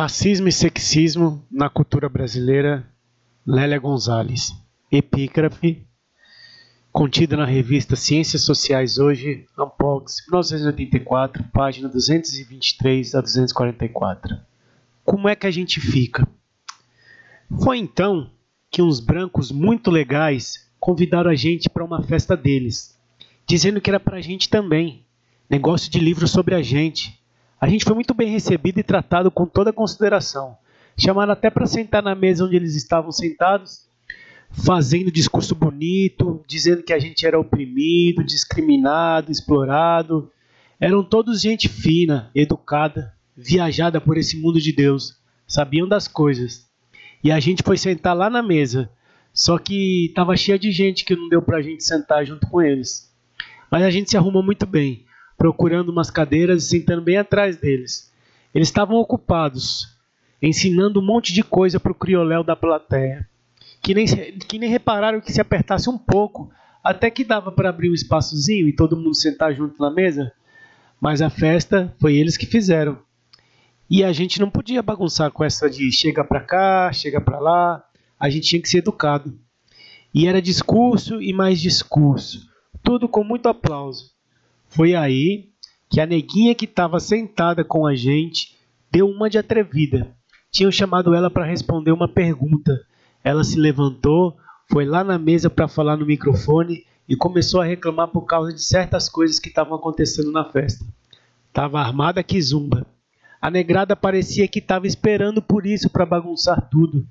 Racismo e sexismo na cultura brasileira, Lélia Gonzalez. Epígrafe, contida na revista Ciências Sociais Hoje, Ampox, 1984, página 223 a 244. Como é que a gente fica? Foi então que uns brancos muito legais convidaram a gente para uma festa deles, dizendo que era para a gente também, negócio de livro sobre a gente. A gente foi muito bem recebido e tratado com toda consideração. Chamaram até para sentar na mesa onde eles estavam sentados, fazendo discurso bonito, dizendo que a gente era oprimido, discriminado, explorado. Eram todos gente fina, educada, viajada por esse mundo de Deus, sabiam das coisas. E a gente foi sentar lá na mesa, só que estava cheia de gente que não deu para a gente sentar junto com eles. Mas a gente se arrumou muito bem procurando umas cadeiras e sentando bem atrás deles. Eles estavam ocupados, ensinando um monte de coisa para o crioléu da plateia, que nem, que nem repararam que se apertasse um pouco, até que dava para abrir um espaçozinho e todo mundo sentar junto na mesa. Mas a festa foi eles que fizeram. E a gente não podia bagunçar com essa de chega para cá, chega para lá. A gente tinha que ser educado. E era discurso e mais discurso, tudo com muito aplauso. Foi aí que a neguinha que estava sentada com a gente deu uma de atrevida. Tinham chamado ela para responder uma pergunta. Ela se levantou, foi lá na mesa para falar no microfone e começou a reclamar por causa de certas coisas que estavam acontecendo na festa. Tava armada que zumba. A negrada parecia que estava esperando por isso para bagunçar tudo.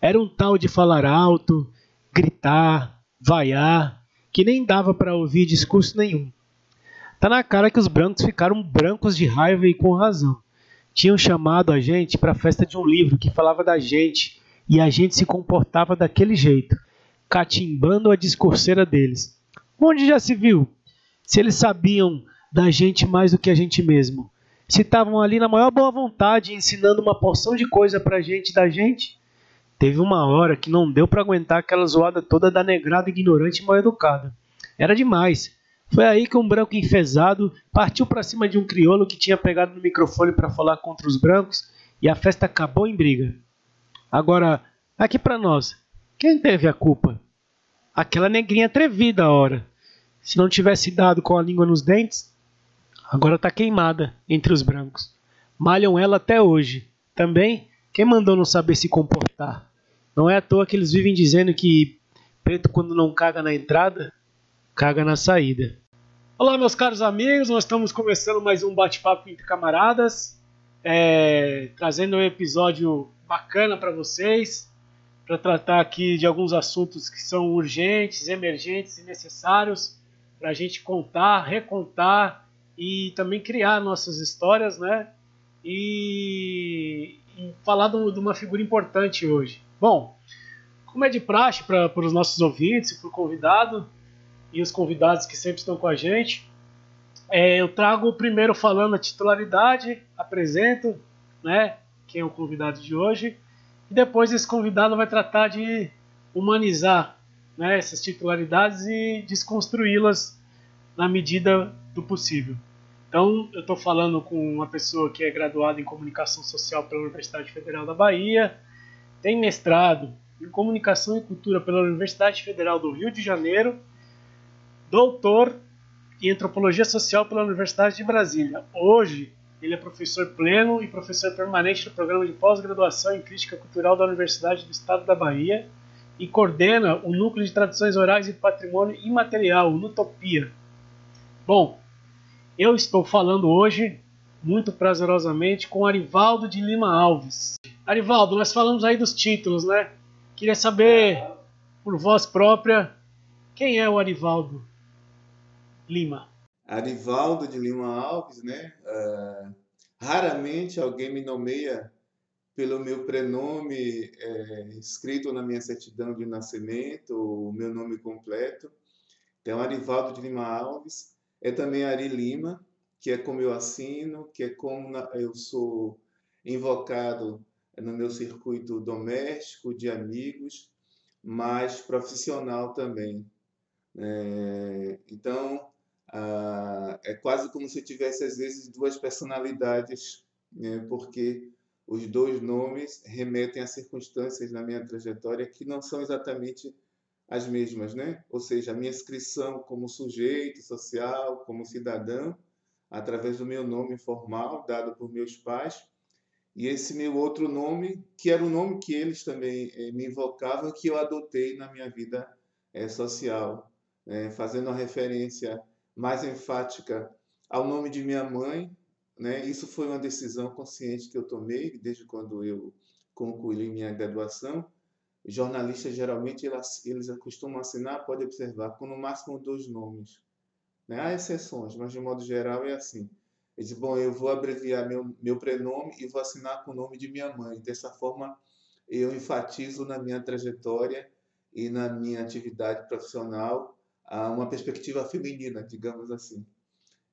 Era um tal de falar alto, gritar, vaiar, que nem dava para ouvir discurso nenhum. Tá na cara que os brancos ficaram brancos de raiva e com razão. Tinham chamado a gente para a festa de um livro que falava da gente e a gente se comportava daquele jeito, catimbando a discurseira deles. Onde já se viu? Se eles sabiam da gente mais do que a gente mesmo, se estavam ali na maior boa vontade ensinando uma porção de coisa pra gente da gente, teve uma hora que não deu para aguentar aquela zoada toda da negrada ignorante e mal educada. Era demais. Foi aí que um branco enfesado partiu para cima de um crioulo que tinha pegado no microfone para falar contra os brancos e a festa acabou em briga. Agora, aqui para nós, quem teve a culpa? Aquela negrinha atrevida, ora. Se não tivesse dado com a língua nos dentes, agora está queimada entre os brancos. Malham ela até hoje. Também, quem mandou não saber se comportar? Não é à toa que eles vivem dizendo que preto quando não caga na entrada, caga na saída. Olá, meus caros amigos, nós estamos começando mais um bate-papo entre camaradas, é, trazendo um episódio bacana para vocês, para tratar aqui de alguns assuntos que são urgentes, emergentes e necessários para a gente contar, recontar e também criar nossas histórias, né? E, e falar de uma figura importante hoje. Bom, como é de praxe para os nossos ouvintes e para o convidado, e os convidados que sempre estão com a gente. É, eu trago primeiro falando a titularidade, apresento né, quem é o convidado de hoje, e depois esse convidado vai tratar de humanizar né, essas titularidades e desconstruí-las na medida do possível. Então, eu estou falando com uma pessoa que é graduada em Comunicação Social pela Universidade Federal da Bahia, tem mestrado em Comunicação e Cultura pela Universidade Federal do Rio de Janeiro doutor em antropologia social pela Universidade de Brasília. Hoje, ele é professor pleno e professor permanente do programa de pós-graduação em crítica cultural da Universidade do Estado da Bahia e coordena o Núcleo de Tradições Orais e Patrimônio Imaterial, Nutopia. Bom, eu estou falando hoje, muito prazerosamente, com Arivaldo de Lima Alves. Arivaldo, nós falamos aí dos títulos, né? Queria saber, por voz própria, quem é o Arivaldo? Lima. Arivaldo de Lima Alves, né? Uh, raramente alguém me nomeia pelo meu prenome é, escrito na minha certidão de nascimento, o meu nome completo. Então, Arivaldo de Lima Alves. É também Ari Lima, que é como eu assino, que é como eu sou invocado no meu circuito doméstico, de amigos, mas profissional também. É, então, quase como se tivesse, às vezes, duas personalidades, né? porque os dois nomes remetem a circunstâncias na minha trajetória que não são exatamente as mesmas, né? Ou seja, a minha inscrição como sujeito social, como cidadão, através do meu nome formal dado por meus pais, e esse meu outro nome, que era o nome que eles também eh, me invocavam, que eu adotei na minha vida eh, social, né? fazendo a referência mais enfática ao nome de minha mãe, né? Isso foi uma decisão consciente que eu tomei desde quando eu concluí minha graduação. Jornalistas geralmente eles, eles costumam assinar, pode observar, com no máximo dois nomes. Né? Há exceções, mas de modo geral é assim. Eu disse, bom, eu vou abreviar meu, meu prenome e vou assinar com o nome de minha mãe. Dessa forma, eu enfatizo na minha trajetória e na minha atividade profissional uma perspectiva feminina, digamos assim.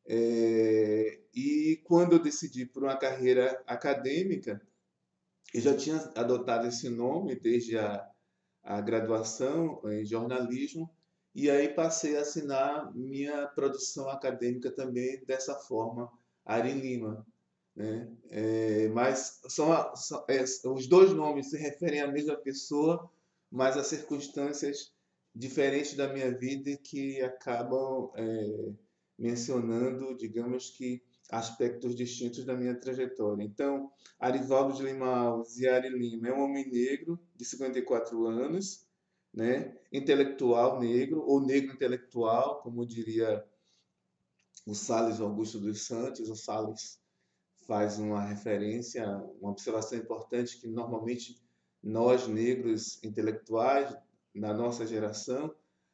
É, e quando eu decidi por uma carreira acadêmica, eu já tinha adotado esse nome desde a, a graduação em jornalismo, e aí passei a assinar minha produção acadêmica também dessa forma, Ari Lima. Né? É, mas são, são é, os dois nomes se referem à mesma pessoa, mas a circunstâncias diferentes da minha vida que acabam é, mencionando, digamos que, aspectos distintos da minha trajetória. Então, Arivaldo de Lima Alves e Ari Lima é um homem negro de 54 anos, né? intelectual negro, ou negro intelectual, como diria o Salles Augusto dos Santos. O Salles faz uma referência, uma observação importante que normalmente nós negros intelectuais na nossa geração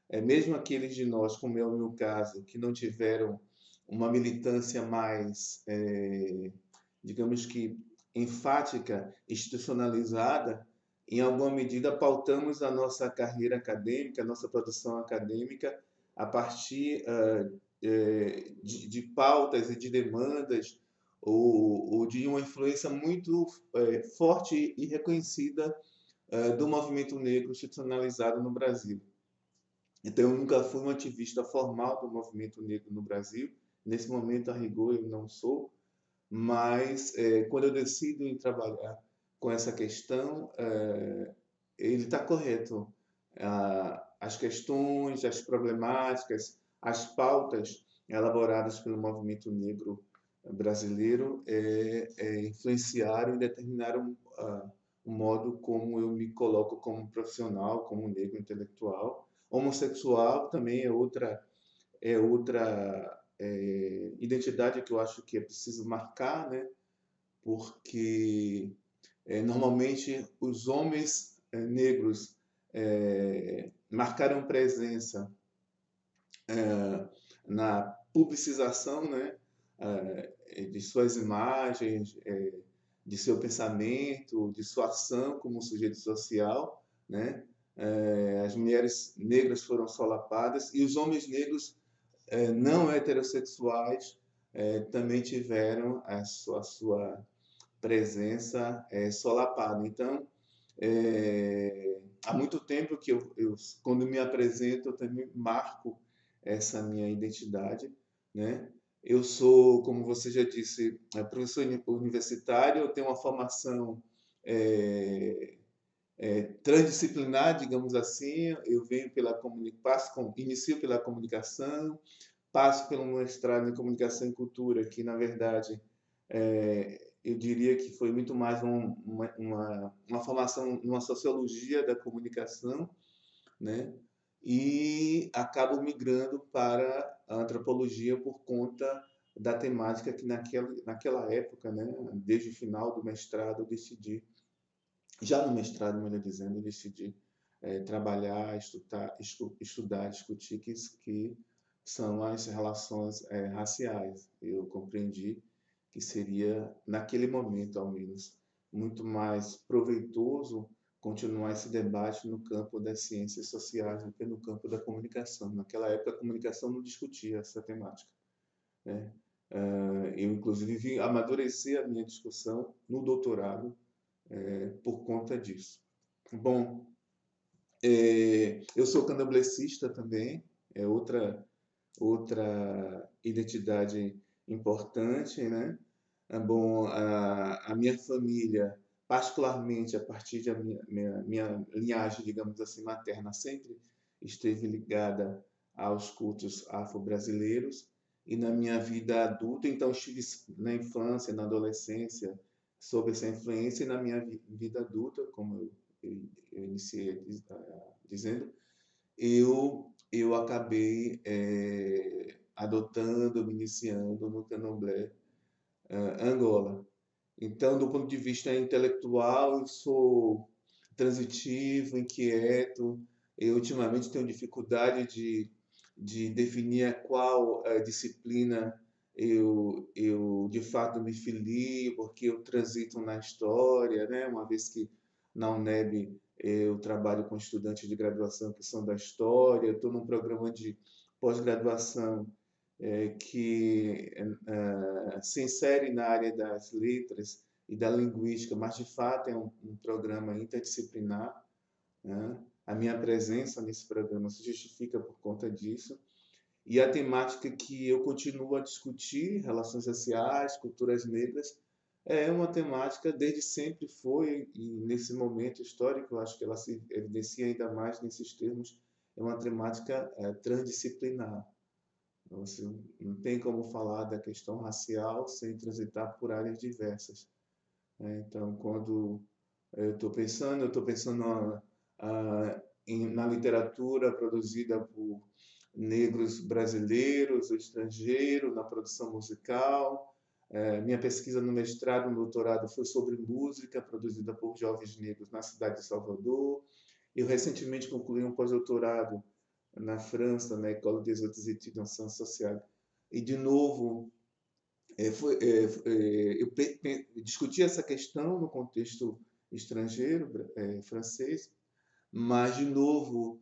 é, mesmo aqueles de nós, como é o meu caso, que não tiveram uma militância mais, é, digamos que, enfática, institucionalizada, em alguma medida pautamos a nossa carreira acadêmica, a nossa produção acadêmica, a partir uh, de, de, pautas e de demandas ou, ou de uma influência muito uh, forte e reconhecida uh, do movimento negro institucionalizado no Brasil. Então, eu nunca fui um ativista formal do movimento negro no Brasil. Nesse momento, a rigor, eu não sou. Mas, é, quando eu decido em trabalhar com essa questão, é, ele está correto. As questões, as problemáticas, as pautas elaboradas pelo movimento negro brasileiro é, é, influenciaram e determinaram ah, o modo como eu me coloco como profissional, como negro intelectual Homossexual também é outra, é outra é, identidade que eu acho que é preciso marcar, né? porque é, normalmente os homens é, negros é, marcaram presença é, na publicização né? É, de suas imagens, de seu pensamento, de sua ação como sujeito social, né? é, as mulheres negras foram solapadas e os homens negros é, não heterossexuais é, também tiveram a sua, a sua presença solapada. Então, há muito tempo que eu, eu, quando me apresento, eu também marco essa minha identidade, né? Eu sou, como você já disse, professor universitário, eu tenho uma formação é, é, transdisciplinar, digamos assim. Eu venho pela passo inicio pela comunicação, passo pelo mestrado em comunicação e cultura, que na verdade é, eu diria que foi muito mais um, uma, uma, uma formação numa sociologia da comunicação, né? E acabo migrando para a antropologia por conta da temática que naquela, naquela época, né, desde o final do mestrado, eu decidi já no mestrado, melhor dizendo, eu decidi é, trabalhar, estudar, estu, estudar, discutir que, que são as relações é, raciais. Eu compreendi que seria, naquele momento ao menos, muito mais proveitoso continuar esse debate no campo das ciências sociais que no campo da comunicação. Naquela época, a comunicação não discutia essa temática. Né? Uh, eu, inclusive, vim amadurecer a minha discussão no doutorado é, por conta disso. Bom, é, eu sou candomblessista também, é outra outra identidade importante, né? Bom, a, a minha família, particularmente a partir da minha, minha, minha linhagem, digamos assim, materna, sempre esteve ligada aos cultos afro-brasileiros e na minha vida adulta, então estive na infância, na adolescência, sob essa influência e na minha vida adulta, como eu, eu, eu iniciei dizendo, eu, eu acabei é, adotando, me iniciando no candomblé uh, Angola. Então, do ponto de vista intelectual, eu sou transitivo, inquieto. Eu, ultimamente, tenho dificuldade de, de definir qual uh, disciplina eu, eu, de fato, me filio, porque eu transito na história, né? uma vez que na UNEB eu trabalho com estudantes de graduação que são da história, estou num programa de pós-graduação é, que é, se insere na área das letras e da linguística, mas de fato é um, um programa interdisciplinar. Né? A minha presença nesse programa se justifica por conta disso. E a temática que eu continuo a discutir, relações raciais, culturas negras, é uma temática desde sempre foi e nesse momento histórico acho que ela se evidencia ainda mais nesses termos é uma temática é, transdisciplinar então, assim, não tem como falar da questão racial sem transitar por áreas diversas né? então quando eu estou pensando eu estou pensando na, na literatura produzida por negros brasileiros estrangeiros na produção musical é, minha pesquisa no mestrado e no doutorado foi sobre música produzida por jovens negros na cidade de Salvador. Eu recentemente concluí um pós-doutorado na França, na École des Hautes Études en Sciences Sociales. E, de novo, é, foi, é, é eu discuti essa questão no contexto estrangeiro, francês, mas, de novo,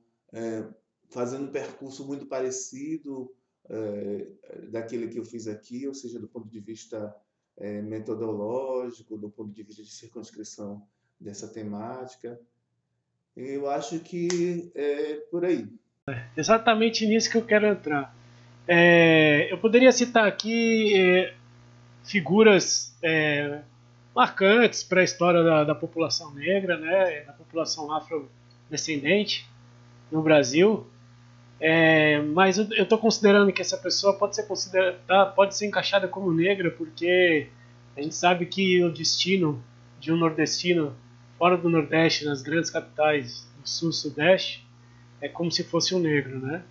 fazendo um percurso muito parecido, daquele que eu fiz aqui, ou seja, do ponto de vista metodológico, do ponto de vista de circunscrição dessa temática. Eu acho que é por aí. É exatamente nisso que eu quero entrar. É, eu poderia citar aqui é, figuras é, marcantes para a história da, da, população negra, né, da população afrodescendente no Brasil. É, mas eu estou considerando que essa pessoa pode ser considerada, tá, pode ser encaixada como negra, porque a gente sabe que o destino de um nordestino fora do Nordeste, nas grandes capitais do Sul Sudeste, é como se fosse um negro, né?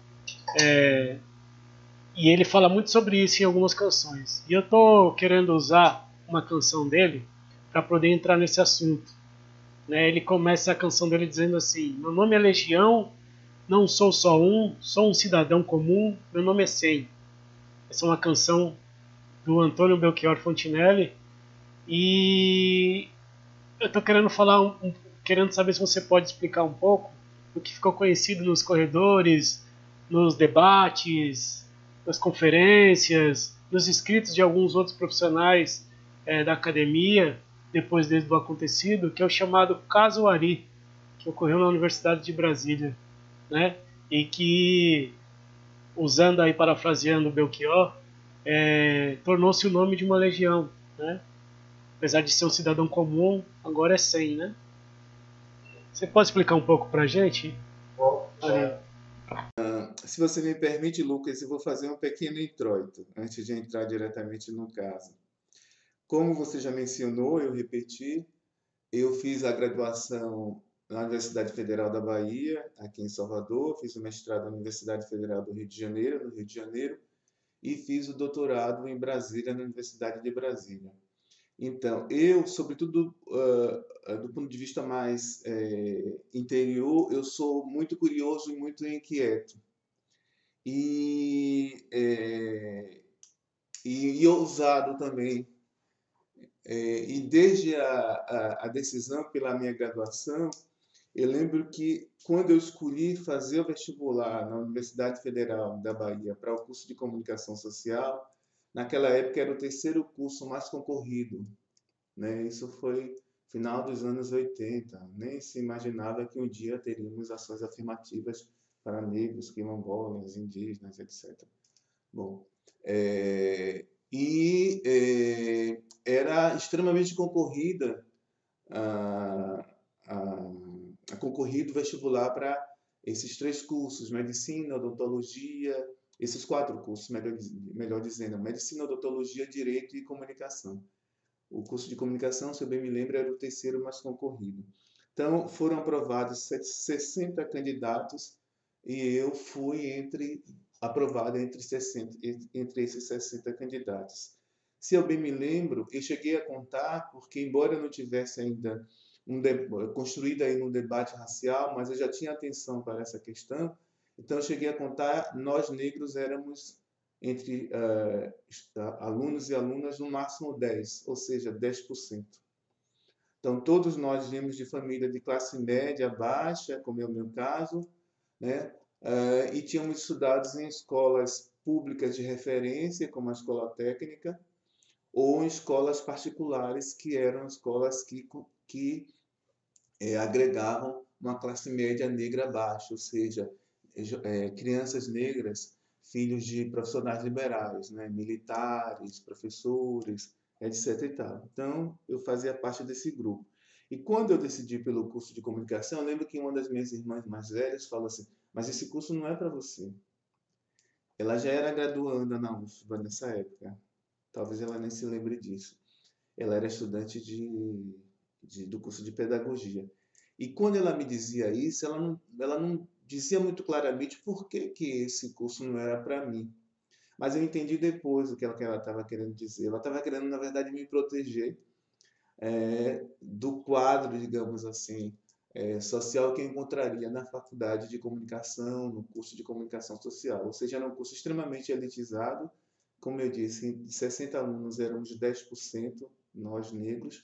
É, e ele fala muito sobre isso em algumas canções. E eu estou querendo usar uma canção dele para poder entrar nesse assunto. Né? Ele começa a canção dele dizendo assim: Meu nome é Legião não sou só um, sou um cidadão comum, meu nome é Sei. Essa é uma canção do Antônio Belchior Fontinelli e eu estou querendo falar, um, querendo saber se você pode explicar um pouco o que ficou conhecido nos corredores, nos debates, nas conferências, nos escritos de alguns outros profissionais é, da academia depois do acontecido, que é o chamado caso Ari, que ocorreu na Universidade de Brasília né? E que, usando aí, parafraseando Belchior, é, tornou-se o nome de uma legião, né? Apesar de ser um cidadão comum, agora é 100, né? Você pode explicar um pouco pra gente? Bom, uh, se você me permite, Lucas, eu vou fazer um pequeno introito antes de entrar diretamente no caso. Como você já mencionou, eu repeti, eu fiz a graduação na Universidade Federal da Bahia, aqui em Salvador, fiz o mestrado na Universidade Federal do Rio de Janeiro, no Rio de Janeiro, e fiz o doutorado em Brasília, na Universidade de Brasília. Então, eu, sobretudo uh, do ponto de vista mais é, interior, eu sou muito curioso e muito inquieto. E, é, e, e ousado também. É, e desde a, a, a decisão pela minha graduação, eu lembro que quando eu escolhi fazer o vestibular na Universidade Federal da Bahia para o curso de comunicação social, naquela época era o terceiro curso mais concorrido. Né? Isso foi final dos anos 80. Nem se imaginava que um dia teríamos ações afirmativas para negros, quilombolas, indígenas, etc. Bom, é, e é, era extremamente concorrida a, a, a concorrido vestibular para esses três cursos, medicina, odontologia, esses quatro cursos, melhor, melhor dizendo, medicina, odontologia, direito e comunicação. O curso de comunicação, se eu bem me lembro, era o terceiro mais concorrido. Então, foram aprovados 60 candidatos e eu fui entre aprovado entre, 60, entre esses 60 candidatos. Se eu bem me lembro, eu cheguei a contar, porque embora eu não tivesse ainda um construído aí um debate racial, mas eu já tinha atenção para essa questão, então eu cheguei a contar, nós negros éramos entre uh, alunos e alunas no máximo 10, ou seja, 10%. Então todos nós viemos de família de classe média baixa, como é o meu caso, né? Uh, e tínhamos estudado em escolas públicas de referência, como a escola técnica, ou em escolas particulares, que eram escolas que, que é, agregavam uma classe média negra baixa, ou seja, é, crianças negras, filhos de profissionais liberais, né, militares, professores, etc. E tal. Então, eu fazia parte desse grupo. E quando eu decidi pelo curso de comunicação, lembro que uma das minhas irmãs mais velhas falou assim: Mas esse curso não é para você. Ela já era graduanda na UFBA nessa época. Talvez ela nem se lembre disso. Ela era estudante de, de, do curso de pedagogia. E quando ela me dizia isso, ela não, ela não dizia muito claramente por que, que esse curso não era para mim. Mas eu entendi depois o que ela estava querendo dizer. Ela estava querendo, na verdade, me proteger é, do quadro, digamos assim, é, social que eu encontraria na faculdade de comunicação, no curso de comunicação social. Ou seja, era um curso extremamente elitizado, como eu disse, de 60 alunos éramos 10%, nós negros,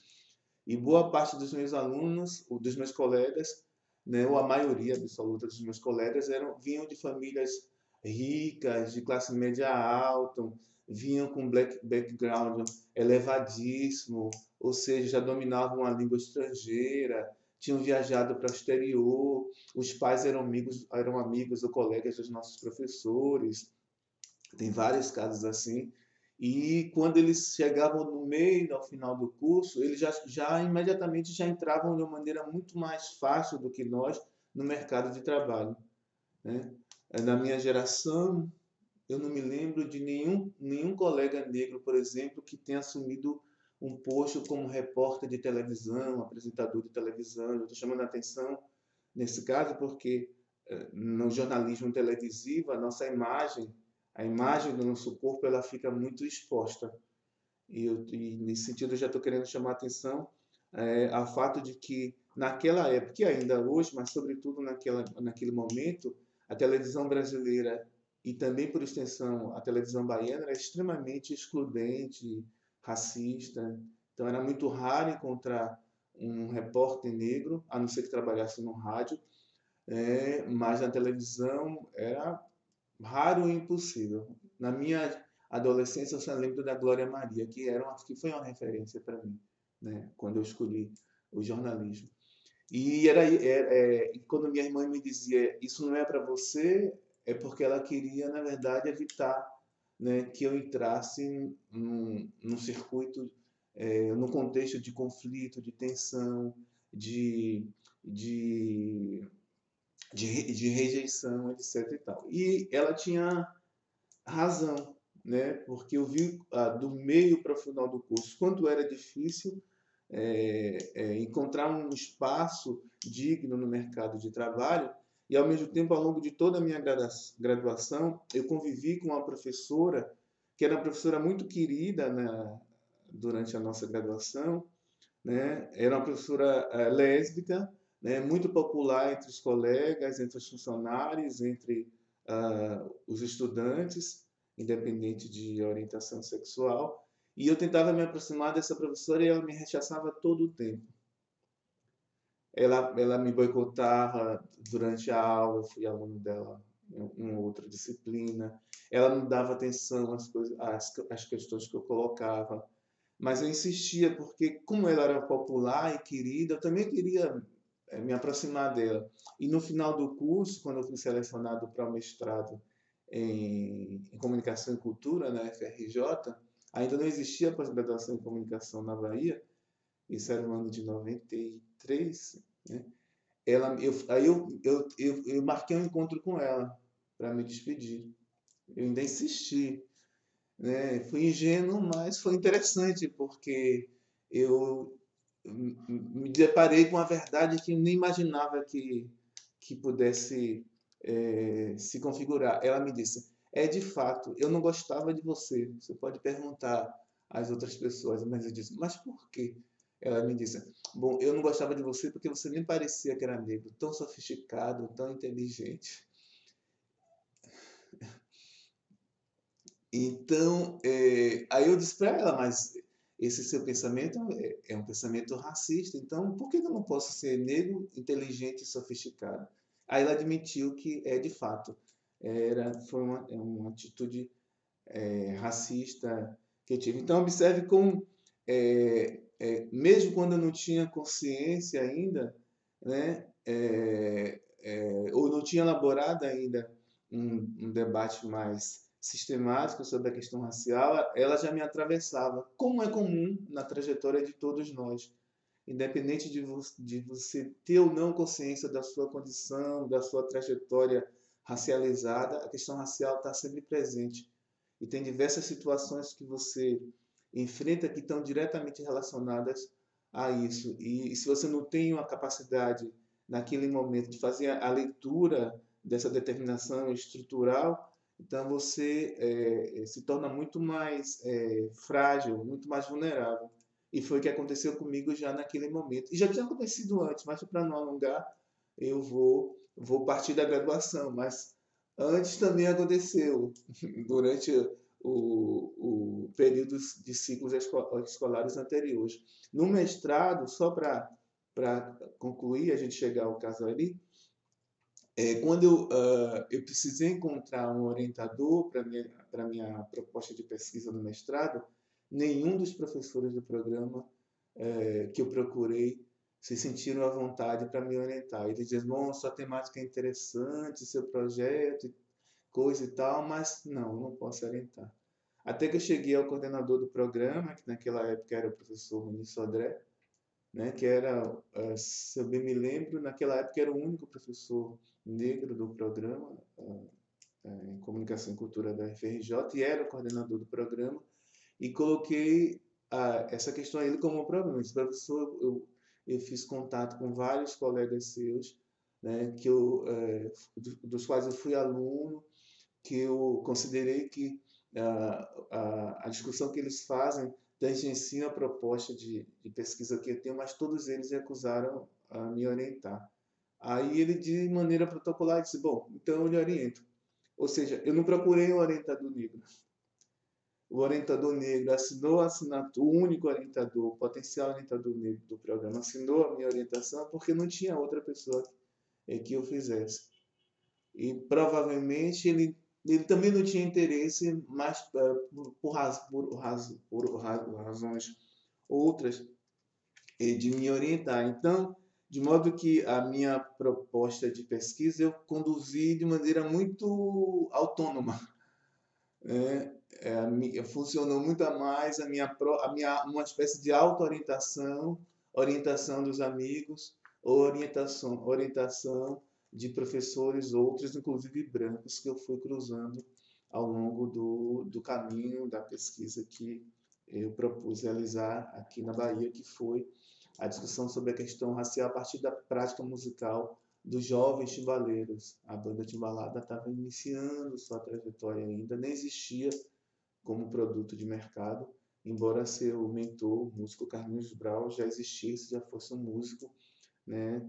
e boa parte dos meus alunos, ou dos meus colegas, né, ou a maioria absoluta dos meus colegas, eram, vinham de famílias ricas, de classe média alta, vinham com black background elevadíssimo, ou seja, já dominavam a língua estrangeira, tinham viajado para o exterior, os pais eram amigos, eram amigos ou colegas dos nossos professores. Tem vários casos assim. E quando eles chegavam no meio, ao final do curso, eles já, já imediatamente já entravam de uma maneira muito mais fácil do que nós no mercado de trabalho. Né? Na minha geração, eu não me lembro de nenhum, nenhum colega negro, por exemplo, que tenha assumido um posto como repórter de televisão, apresentador de televisão. Eu estou chamando a atenção nesse caso porque eh, no jornalismo televisivo a nossa imagem a imagem do nosso corpo ela fica muito exposta. E, eu, e nesse sentido eu já estou querendo chamar a atenção é, ao fato de que naquela época, e ainda hoje, mas sobretudo naquela, naquele momento, a televisão brasileira e também por extensão a televisão baiana era extremamente excludente, racista. Então era muito raro encontrar um repórter negro, a não ser que trabalhasse no rádio, é, mas na televisão era raro e impossível. Na minha adolescência, eu só lembro da Glória Maria, que, era uma, que foi uma referência para mim, né, quando eu escolhi o jornalismo. E era, é, é, quando minha irmã me dizia, isso não é para você, é porque ela queria, na verdade, evitar né, que eu entrasse num, num circuito, é, num contexto de conflito, de tensão, de, de de, de rejeição, etc. E, tal. e ela tinha razão, né? porque eu vi ah, do meio para o final do curso quanto era difícil é, é, encontrar um espaço digno no mercado de trabalho e ao mesmo tempo ao longo de toda a minha graduação eu convivi com uma professora que era uma professora muito querida na, durante a nossa graduação né era uma professora uh, lésbica né, muito popular entre os colegas, entre os funcionários, entre uh, os estudantes, independente de orientação sexual. E eu tentava me aproximar dessa professora e ela me rechaçava todo o tempo. Ela, ela me boicotava durante a aula, eu fui aluno dela em outra disciplina. Ela não dava atenção às, coisas, às, às questões que eu colocava. Mas eu insistia, porque como ela era popular e querida, eu também queria me aproximar dela. E no final do curso, quando eu fui selecionado para o mestrado em, em Comunicação e Cultura na FRJ, ainda não existia pós-graduação em Comunicação na Bahia, isso era no ano de 93, né? Ela, eu, aí eu, eu, eu, eu marquei um encontro com ela para me despedir. Eu ainda insisti. Né? Fui ingênuo, mas foi interessante, porque eu me deparei com uma verdade que eu nem imaginava que, que pudesse é, se configurar. Ela me disse: É de fato, eu não gostava de você. Você pode perguntar às outras pessoas, mas eu disse: Mas por quê? Ela me disse: Bom, eu não gostava de você porque você nem parecia que era negro, tão sofisticado, tão inteligente. Então, é, aí eu disse para ela, mas esse seu pensamento é, é, um pensamento racista, então por que eu não posso ser negro, inteligente e sofisticado? Aí ela admitiu que é de fato, era, foi uma, é uma atitude é, racista que eu tive. Então, observe como, é, é, mesmo quando eu não tinha consciência ainda, né, é, ou não tinha elaborado ainda um, um debate mais sistemática sobre a questão racial, ela já me atravessava, como é comum na trajetória de todos nós. Independente de, vo de você ter ou não consciência da sua condição, da sua trajetória racializada, a questão racial está sempre presente. E tem diversas situações que você enfrenta que estão diretamente relacionadas a isso. E, e se você não tem uma capacidade naquele momento de fazer a leitura dessa determinação estrutural, então você é, se torna muito mais é, frágil, muito mais vulnerável. E foi o que aconteceu comigo já naquele momento. E já tinha acontecido antes, mas para não alongar, eu vou, vou partir da graduação. Mas antes também aconteceu, durante o, o período de ciclos escolares anteriores. No mestrado, só para concluir, a gente chegar ao caso ali, é, quando eu, uh, eu precisei encontrar um orientador para minha para minha proposta de pesquisa no mestrado, nenhum dos professores do programa é, que eu procurei se sentiram à vontade para me orientar. Eles dizem, bom, sua temática é interessante, seu projeto, coisa e tal, mas não, não posso orientar. Até que eu cheguei ao coordenador do programa, que naquela época era o professor Muniz Sodré, né, que era, eh, se eu bem me lembro, naquela época era o único professor negro do programa eh, eh, em Comunicação e Cultura da FRJ e era o coordenador do programa e coloquei a, essa questão a ele como um problema. Esse professor, eu, eu fiz contato com vários colegas seus, né, que eu, dos quais eu fui aluno, que eu considerei que a, a, a discussão que eles fazem tangencia a proposta de, de pesquisa que eu tenho, mas todos eles recusaram a me orientar. Aí ele, de maneira protocolar, disse: Bom, então eu lhe oriento. Ou seja, eu não procurei um orientador negro. O orientador negro assinou a assinatura, o único orientador, potencial orientador negro do programa, assinou a minha orientação porque não tinha outra pessoa que eu fizesse. E provavelmente ele, ele também não tinha interesse, mas uh, por, por, por, raz, por razões outras, de me orientar. Então, de modo que a minha proposta de pesquisa eu conduzi de maneira muito autônoma. É, é, funcionou muito a mais a minha, a minha uma espécie de auto-orientação, orientação dos amigos, orientação, orientação de professores, outros, inclusive brancos, que eu fui cruzando ao longo do, do caminho da pesquisa que eu propus realizar aqui na Bahia, que foi a discussão sobre a questão racial a partir da prática musical dos jovens timbaleiros. A banda Timbalada estava iniciando sua trajetória ainda, nem existia como produto de mercado, embora seu mentor, o músico Carlinhos Brau, já existisse, já fosse um músico né,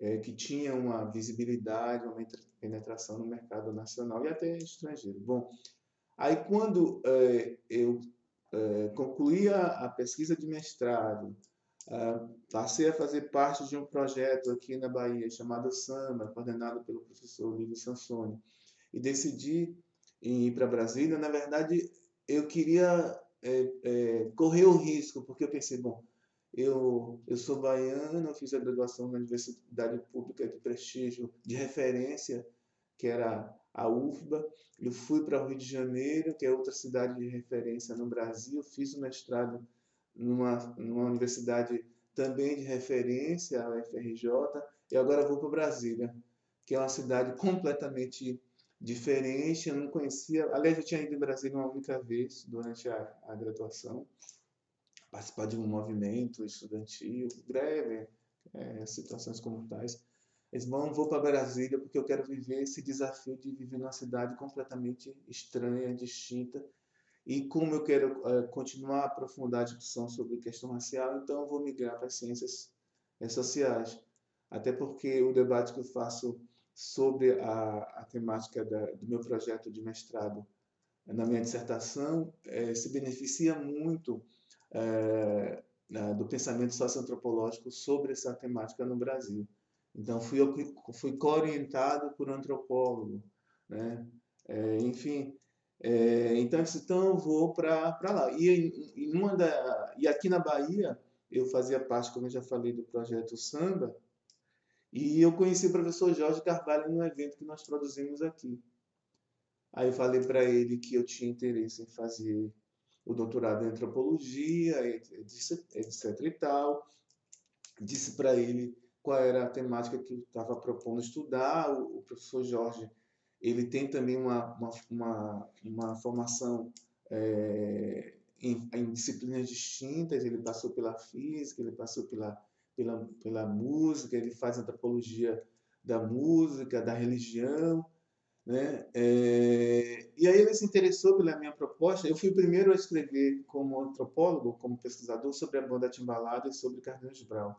é, que tinha uma visibilidade, uma penetração no mercado nacional e até estrangeiro. Bom, aí quando é, eu é, concluí a, pesquisa de mestrado, Uh, passei a fazer parte de um projeto aqui na Bahia chamado Samba, coordenado pelo professor Lívio Sansoni, e decidi ir para Brasília. Na verdade, eu queria é, é, correr o risco, porque eu pensei, bom, eu, eu sou baiano, fiz a graduação na Universidade Pública de Prestígio, de referência, que era a UFBA. Eu fui para o Rio de Janeiro, que é outra cidade de referência no Brasil, fiz o mestrado numa, numa universidade também de referência, a UFRJ, e agora vou para Brasília, que é uma cidade completamente diferente, eu não conhecia, aliás, eu tinha ido em Brasília uma única vez durante a, a graduação, participar de um movimento estudantil, greve, é, situações como tais. Eles vão, vou para Brasília porque eu quero viver esse desafio de viver numa cidade completamente estranha, distinta. E como eu quero é, continuar a aprofundar a discussão sobre questão racial, então eu vou migrar para as ciências sociais. Até porque o debate que eu faço sobre a, a temática da, do meu projeto de mestrado na minha dissertação é, se beneficia muito é, do pensamento socioantropológico sobre essa temática no Brasil. Então, fui, fui co-orientado por um antropólogo. Né? É, enfim, é, então, então eu vou para lá. E, da, e aqui na Bahia, eu fazia parte, como eu já falei, do projeto Samba, e eu conheci o professor Jorge Carvalho num evento que nós produzimos aqui. Aí eu falei para ele que eu tinha interesse em fazer o doutorado em antropologia, etc, etc e tal. Disse para ele qual era a temática que estava propondo estudar. O, professor Jorge ele tem também uma, uma, uma, uma formação é, em, em disciplinas distintas. Ele passou pela física, ele passou pela pela, pela música, ele faz antropologia da música, da religião, né? É, e aí ele se interessou pela minha proposta. Eu fui o primeiro a escrever como antropólogo, como pesquisador, sobre a banda timbalada e sobre Carlinhos Brown.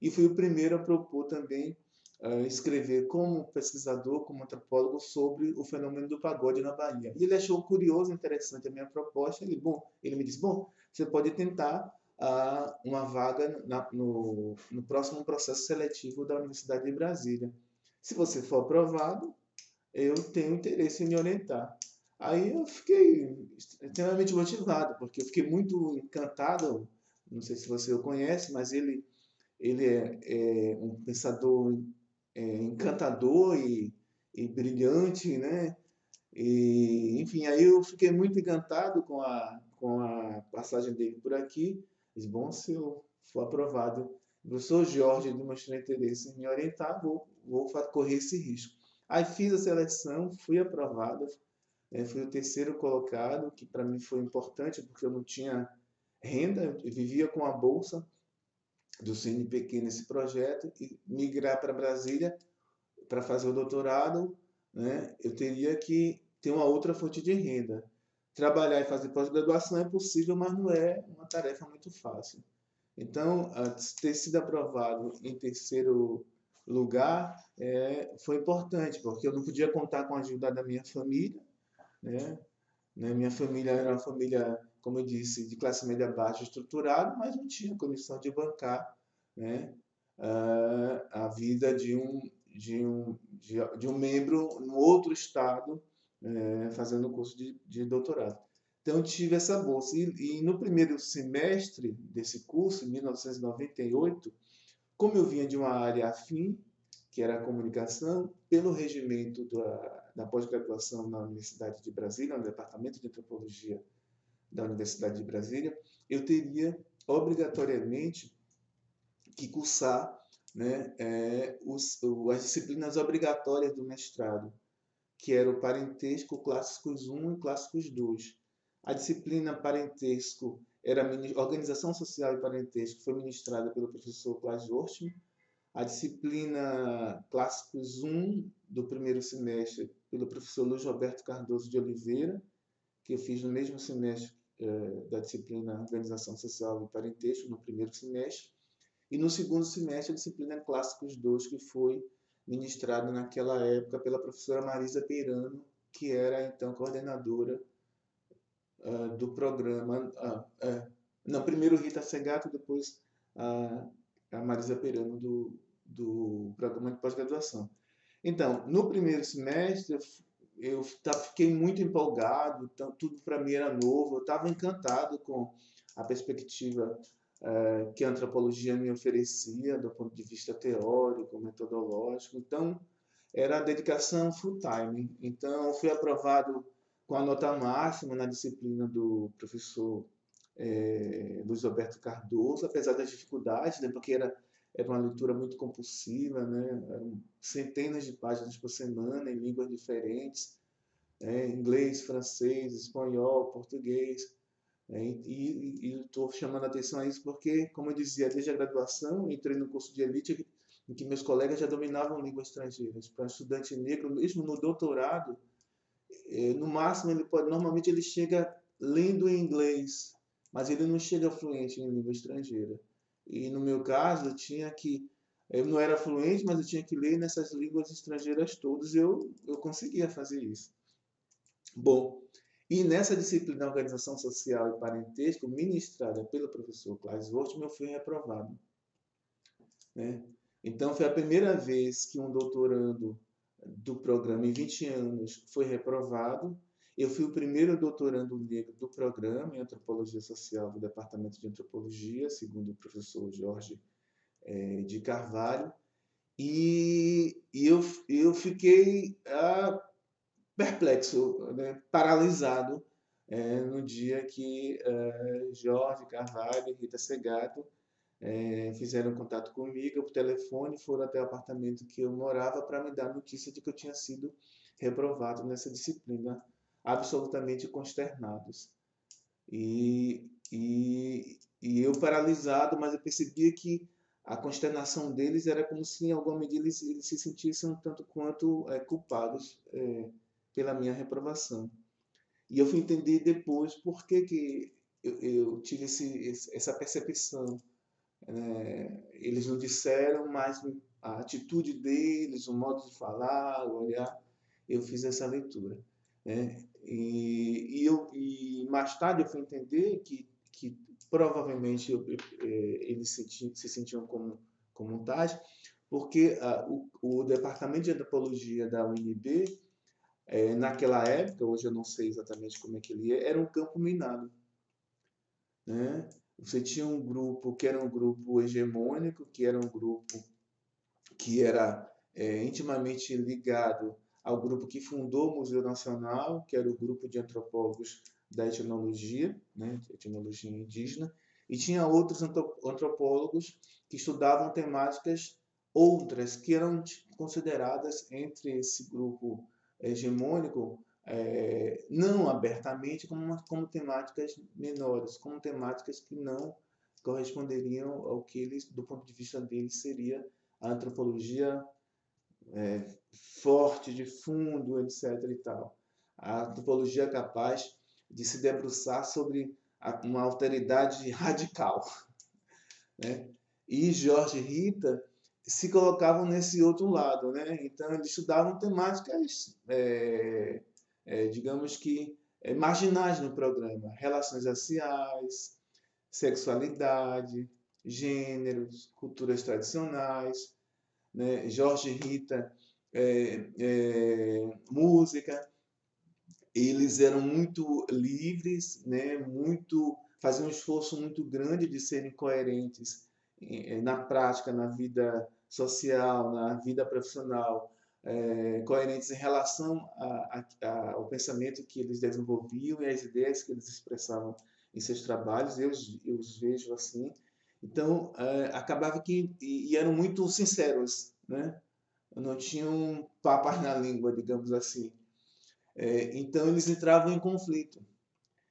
E fui o primeiro a propor também uh, escrever como pesquisador, como antropólogo, sobre o fenômeno do pagode na Bahia. E ele achou curioso, interessante a minha proposta. Ele, bom, ele me disse, bom, você pode tentar a uma vaga na, no, no próximo processo seletivo da Universidade de Brasília. Se você for aprovado, eu tenho interesse em me orientar. Aí eu fiquei extremamente motivado, porque eu fiquei muito encantado. Não sei se você o conhece, mas ele, ele é, é um pensador é, encantador e, e brilhante, né? E, enfim, aí eu fiquei muito encantado com a, com a passagem dele por aqui Diz, bom, se eu for aprovado, o professor Jorge demonstrou interesse em me orientar, vou, vou correr esse risco. Aí fiz a seleção, fui aprovado, né, fui o terceiro colocado, que para mim foi importante, porque eu não tinha renda, eu vivia com a bolsa do CNPq nesse projeto, e migrar para Brasília para fazer o doutorado, né, eu teria que ter uma outra fonte de renda trabalhar e fazer pós-graduação é possível, mas não é uma tarefa muito fácil. Então, ter sido aprovado em terceiro lugar é, foi importante, porque eu não podia contar com a ajuda da minha família. Né? né? Minha família era uma família, como eu disse, de classe média baixa estruturada, mas não tinha condição de bancar né? a vida de um, de, um, de, um membro no outro estado é, fazendo o curso de, de, doutorado. Então, tive essa bolsa. E, e, no primeiro semestre desse curso, em 1998, como eu vinha de uma área afim, que era a comunicação, pelo regimento da, da pós-graduação na Universidade de Brasília, no Departamento de Antropologia da Universidade de Brasília, eu teria obrigatoriamente que cursar né, é, os, as disciplinas obrigatórias do mestrado, que era o parentesco clássicos 1 e clássicos 2. A disciplina parentesco era organização social e parentesco foi ministrada pelo professor Klaus Ortmann. A disciplina clássicos 1 do primeiro semestre pelo professor Luiz Roberto Cardoso de Oliveira, que eu fiz no mesmo semestre eh, da disciplina Organização Social e Parentesco, no primeiro semestre. E no segundo semestre, a disciplina Clássicos 2, que foi ministrado naquela época pela professora Marisa Peirano, que era então coordenadora uh, do programa. Uh, não, primeiro Rita Segato, depois a, Marisa Peirano do, do programa de pós-graduação. Então, no primeiro semestre, eu fiquei muito empolgado, então, tudo para mim era novo, eu estava encantado com a perspectiva é, que a antropologia me oferecia do ponto de vista teórico, metodológico. Então, era a dedicação full time. Então, fui aprovado com a nota máxima na disciplina do professor é, Luiz Alberto Cardoso, apesar das dificuldades, né, porque era, era uma leitura muito compulsiva, né, centenas de páginas por semana em línguas diferentes, é, inglês, francês, espanhol, português. É, e estou chamando a atenção a isso porque, como eu dizia, desde a graduação, entrei no curso de elite em que meus colegas já dominavam línguas estrangeiras. Para estudante negro, mesmo no doutorado, no máximo ele pode, normalmente ele chega lendo em inglês, mas ele não chega fluente em língua estrangeira. E no meu caso, eu tinha que eu não era fluente, mas eu tinha que ler nessas línguas estrangeiras todas, eu eu conseguia fazer isso. Bom, e nessa disciplina Organização Social e Parentesco, ministrada pelo professor Klaus Wortmann, eu fui reprovado. Né? Então, foi a primeira vez que um doutorando do programa em 20 anos foi reprovado. Eu fui o primeiro doutorando negro do programa em Antropologia Social do Departamento de Antropologia, segundo o professor Jorge é, de Carvalho. E, e eu, eu fiquei ah, perplexo, né, paralisado, é, no dia que é, Jorge Carvalho e Rita Segato é, fizeram contato comigo por telefone, foram até o apartamento que eu morava para me dar notícia de que eu tinha sido reprovado nessa disciplina, absolutamente consternados. E, e, e eu paralisado, mas eu percebia que a consternação deles era como se em alguma medida eles, eles se sentissem um tanto quanto é, culpados é, pela minha reprovação. E eu fui entender depois por que, que eu, eu tive esse, essa percepção. É, eles não disseram, mas a atitude deles, o modo de falar, o olhar, eu fiz essa leitura. Né? E, e, eu, e mais tarde eu fui entender que, que provavelmente eu, eu, é, eles senti, se sentiam como, como tais, porque a, o, o Departamento de Antropologia da UNB é, naquela época, hoje eu não sei exatamente como é que ele é, era um campo minado. Né? Você tinha um grupo que era um grupo hegemônico, que era um grupo que era é, intimamente ligado ao grupo que fundou o Museu Nacional, que era o grupo de antropólogos da etnologia, né, etnologia indígena, e tinha outros antropólogos que estudavam temáticas outras que eram consideradas entre esse grupo hegemônico, é, não abertamente, como, como temáticas menores, como temáticas que não corresponderiam ao que eles, do ponto de vista deles, seria a antropologia é, forte, de fundo, etc. E tal. A antropologia capaz de se debruçar sobre uma alteridade radical. Né? E Jorge Rita se colocavam nesse outro lado, né? Então eles estudavam temáticas, é, é, digamos que é, marginais no programa, relações raciais, sexualidade, gêneros, culturas tradicionais, né? Jorge Rita, é, é, música. Eles eram muito livres, né? Muito faziam um esforço muito grande de serem coerentes na prática, na vida social, na vida profissional, é, coerentes em relação a, a, a, ao pensamento que eles desenvolviam e às ideias que eles expressavam em seus trabalhos, eu, eu os vejo assim. Então, é, acabava que e, e, eram muito sinceros, né? Não tinham papas na língua, digamos assim. É, então, eles entravam em conflito.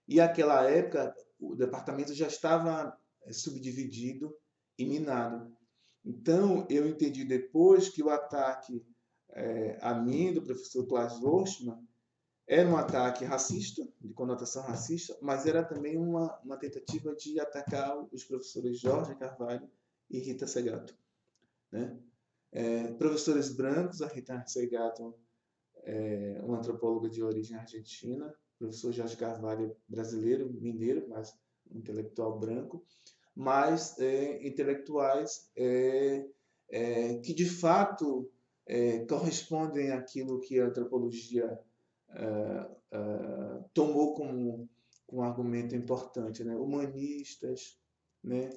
E naquela época, o departamento já estava subdividido e minado. Então, eu entendi depois que o ataque é, a mim, do professor Klaus Wortmann, era um ataque racista, de conotação racista, mas era também uma, uma tentativa de atacar os professores Jorge Carvalho e Rita Segato. Né? É, professores brancos, a Rita Segato é uma antropóloga de origem argentina, professor Jorge Carvalho brasileiro, mineiro, mas intelectual branco, mas é, intelectuais é, é, que de fato é, correspondem àquilo que a antropologia é, é, tomou como, um argumento importante, né? humanistas, né?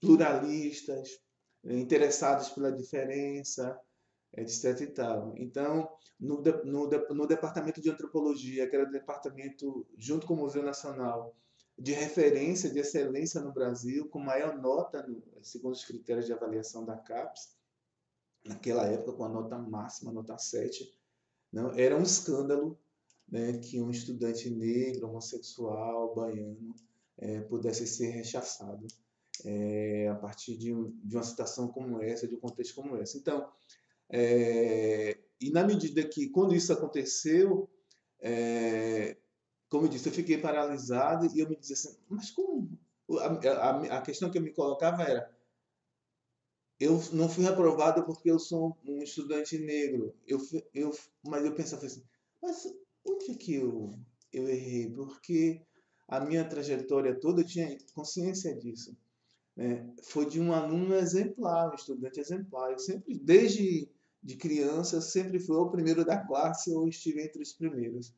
pluralistas, interessados pela diferença, etc. E tal. Então, no, no, no departamento de antropologia, que era o departamento, junto com o Museu Nacional, de referência, de excelência no Brasil, com maior nota, no, segundo os critérios de avaliação da CAPES, naquela época com a nota máxima, nota 7, não, era um escândalo né, que um estudante negro, homossexual, baiano, é, pudesse ser rechaçado é, a partir de, de, uma situação como essa, de um contexto como esse. Então, é, e na medida que, quando isso aconteceu, é, como eu disse, eu fiquei paralisado e eu me dizia assim, mas como? A, a, a questão que eu me colocava era, eu não fui reprovado porque eu sou um estudante negro. Eu, eu, mas eu pensava assim, mas onde é que eu, eu errei? Porque a minha trajetória toda eu tinha consciência disso. Né? Foi de um aluno exemplar, um estudante exemplar. Eu sempre, desde de criança, sempre fui o primeiro da classe ou estive entre os primeiros.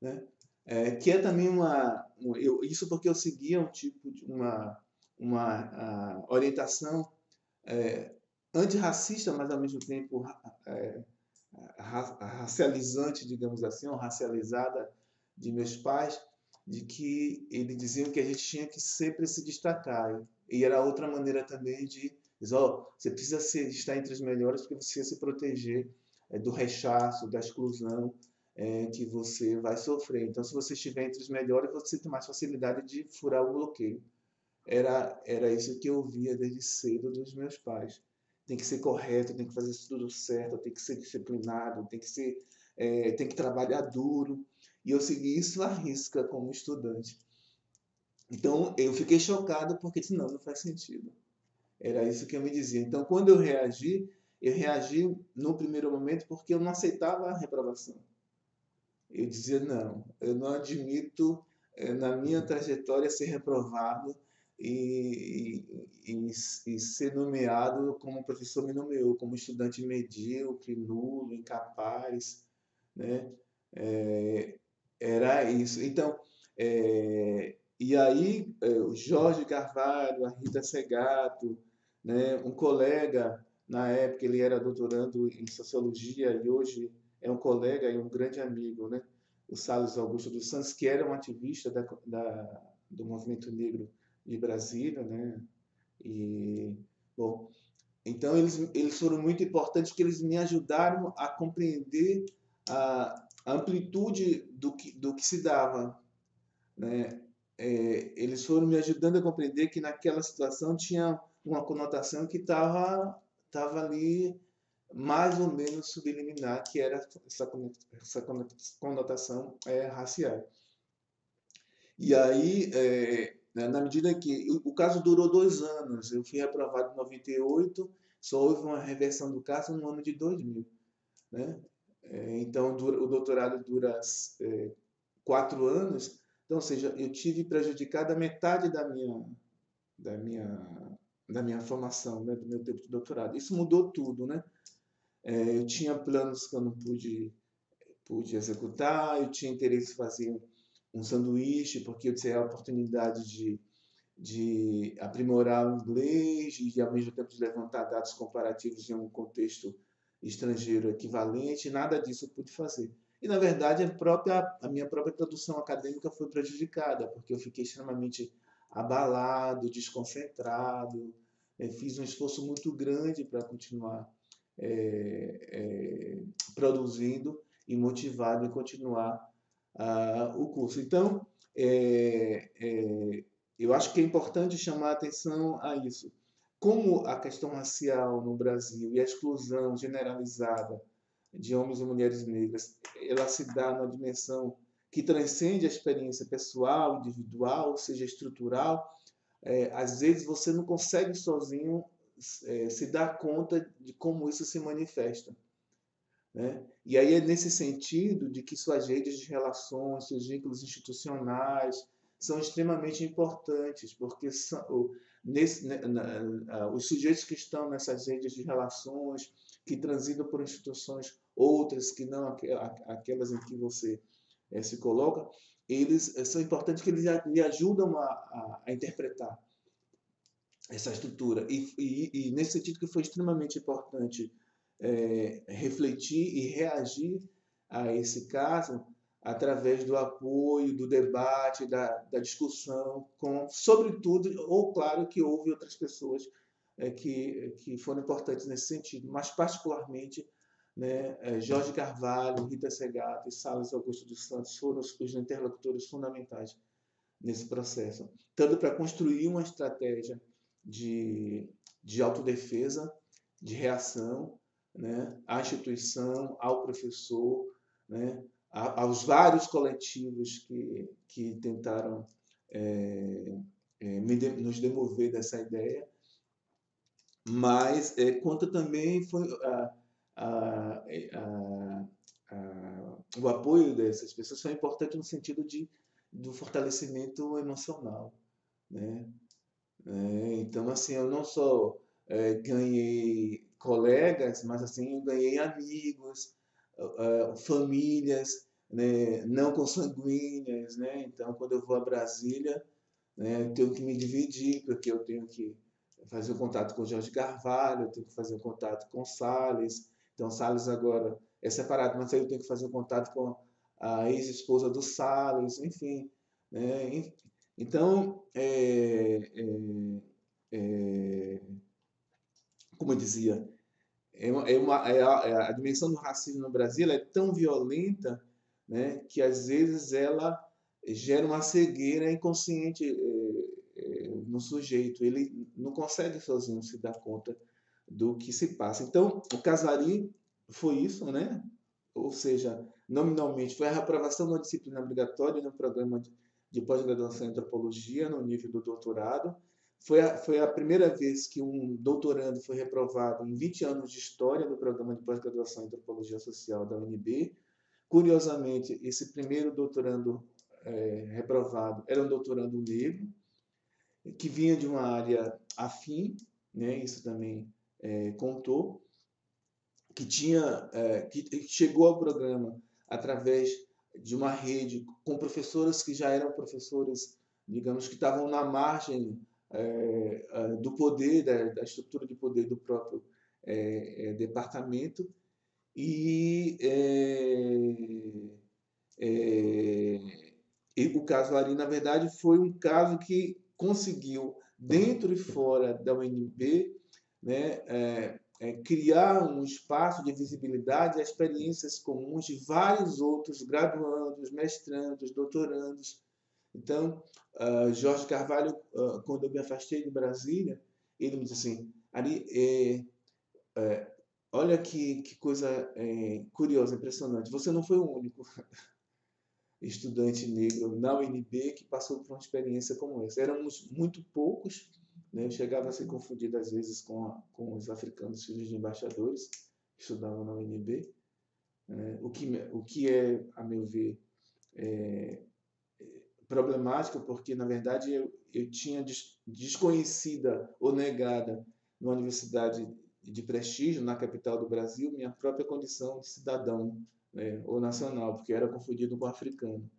Né? É, que é também uma... Eu, isso porque eu seguia um tipo de uma, uma orientação é, antirracista, mas ao mesmo tempo é, racializante, digamos assim, ou racializada de meus pais, de que eles diziam que a gente tinha que sempre se destacar. E era outra maneira também de dizer, oh, você precisa ser, estar entre os melhores porque você se proteger é, do rechaço, da exclusão é, que você vai sofrer. Então, se você estiver entre os melhores, você tem mais facilidade de furar o bloqueio. Era, era isso que eu via desde cedo dos meus pais. Tem que ser correto, tem que fazer tudo certo, tem que ser disciplinado, tem que ser, é, tem que trabalhar duro. E eu segui isso à risca como estudante. Então eu fiquei chocado porque disse, não, não faz sentido. Era isso que eu me dizia. Então quando eu reagi, eu reagi no primeiro momento porque eu não aceitava a reprovação. Eu dizia, não, eu não admito eh, na minha trajetória ser reprovado e, e, e, ser nomeado como o professor me nomeou, como estudante medíocre, nulo, incapaz, né? É, era isso. Então, é, e aí é, o Jorge Carvalho, a Rita Segato, né, um colega, na época ele era doutorando em Sociologia e hoje é um colega e um grande amigo, né, o Salles Augusto dos Santos, que era um ativista da, da, do movimento negro de Brasília, né, e, bom, então eles, eles foram muito importantes porque eles me ajudaram a compreender a, amplitude do que, do que se dava. Né? É, eles foram me ajudando a compreender que naquela situação tinha uma conotação que estava tava ali mais ou menos subliminar, que era essa, essa conotação é, racial. E aí, é, na medida que o caso durou dois anos, eu fui aprovado em 98, só houve uma reversão do caso no ano de 2000. Né? É, então, o doutorado dura é, quatro anos. Então, ou seja, eu tive prejudicado a metade da minha, da minha, da minha formação, né, do meu tempo de doutorado. Isso mudou tudo, né? É, eu tinha planos que eu não pude, pude executar, eu tinha interesse em fazer um sanduíche, porque eu tinha a oportunidade de, de aprimorar o inglês e, ao mesmo tempo, de levantar dados comparativos em um contexto estrangeiro equivalente, nada disso eu pude fazer. E, na verdade, a, própria, a minha própria produção acadêmica foi prejudicada, porque eu fiquei extremamente abalado, desconcentrado, é, fiz um esforço muito grande para continuar é, é, produzindo e motivado em continuar o curso. Então, é, é, eu acho que é importante chamar atenção a isso como a questão racial no Brasil e a exclusão generalizada de homens e mulheres negras, ela se dá numa dimensão que transcende a experiência pessoal, individual, ou seja, estrutural, é, às vezes você não consegue sozinho é, se dar conta de como isso se manifesta. Né? E aí é nesse sentido de que suas redes de relações, seus vínculos institucionais são extremamente importantes, porque são, nesse, né, na, os sujeitos que estão nessas redes de relações, que transitam por instituições outras que não aquelas em que você é, se coloca, eles eh, são importantes que eles lhe ajudam a, a, a interpretar essa estrutura. E, e, e, nesse sentido que foi extremamente importante é, refletir e reagir a esse caso através do apoio, do debate, da, da discussão, com, sobretudo, ou claro que houve outras pessoas é, que, que foram importantes nesse sentido, mas particularmente né, é, Jorge Carvalho, Rita Segato e Salles Augusto dos Santos foram os, os interlocutores fundamentais nesse processo, tanto para construir uma estratégia de, de autodefesa, de reação né, à instituição, ao professor, né, aos vários coletivos que, que tentaram é, é, nos demover dessa ideia, mas é, conta também foi a, a, a, o apoio dessas pessoas foi importante no sentido de do fortalecimento emocional, né? É, então assim eu não só é, ganhei colegas, mas assim eu ganhei amigos, uh, famílias né, não consanguíneas, né? Então, quando eu vou a Brasília, né, eu tenho que me dividir, porque eu tenho que fazer o contato com o Jorge Carvalho, eu tenho que fazer o contato com o Salles. Então, Salles agora é separado, mas aí eu tenho que fazer o contato com a ex-esposa do Salles, enfim. Né? Então, é, é, é, como eu dizia, é uma, é uma, é a, é a, dimensão do racismo no Brasil é tão violenta né, que às vezes ela gera uma cegueira inconsciente é, é, no sujeito. Ele não consegue sozinho se dar conta do que se passa. Então, o Casari foi isso, né? Ou seja, nominalmente foi a reprovação da disciplina obrigatória no programa de, de pós-graduação em antropologia no nível do doutorado foi a, foi a primeira vez que um doutorando foi reprovado em 20 anos de história do programa de pós-graduação em Antropologia Social da UNB. Curiosamente, esse primeiro doutorando é, reprovado era um doutorando negro, que vinha de uma área afim, né, isso também é, contou, que, tinha, é, que chegou ao programa através de uma rede com professoras que já eram professores, digamos, que estavam na margem é, do poder, da, da, estrutura de poder do próprio é, departamento. E, e, o caso Ari, na verdade, foi um caso que conseguiu, dentro e fora da UNB, né, é, criar um espaço de visibilidade a experiências comuns de vários outros graduandos, mestrandos, doutorandos. Então, Uh, Jorge Carvalho, uh, quando eu me afastei de Brasília, ele me disse assim, Ari, é, é, olha que, que coisa é, curiosa, impressionante, você não foi o único estudante negro na UNB que passou por uma experiência como essa. Éramos muito poucos, né? eu chegava a ser confundido às vezes com, a, com os africanos filhos de embaixadores que estudavam na UNB, né? o, que, o que é, a meu ver, é, problemática, porque, na verdade, eu, eu tinha des, desconhecida ou negada numa universidade de prestígio, na capital do Brasil, minha própria condição de cidadão né, ou nacional, porque era confundido com africano.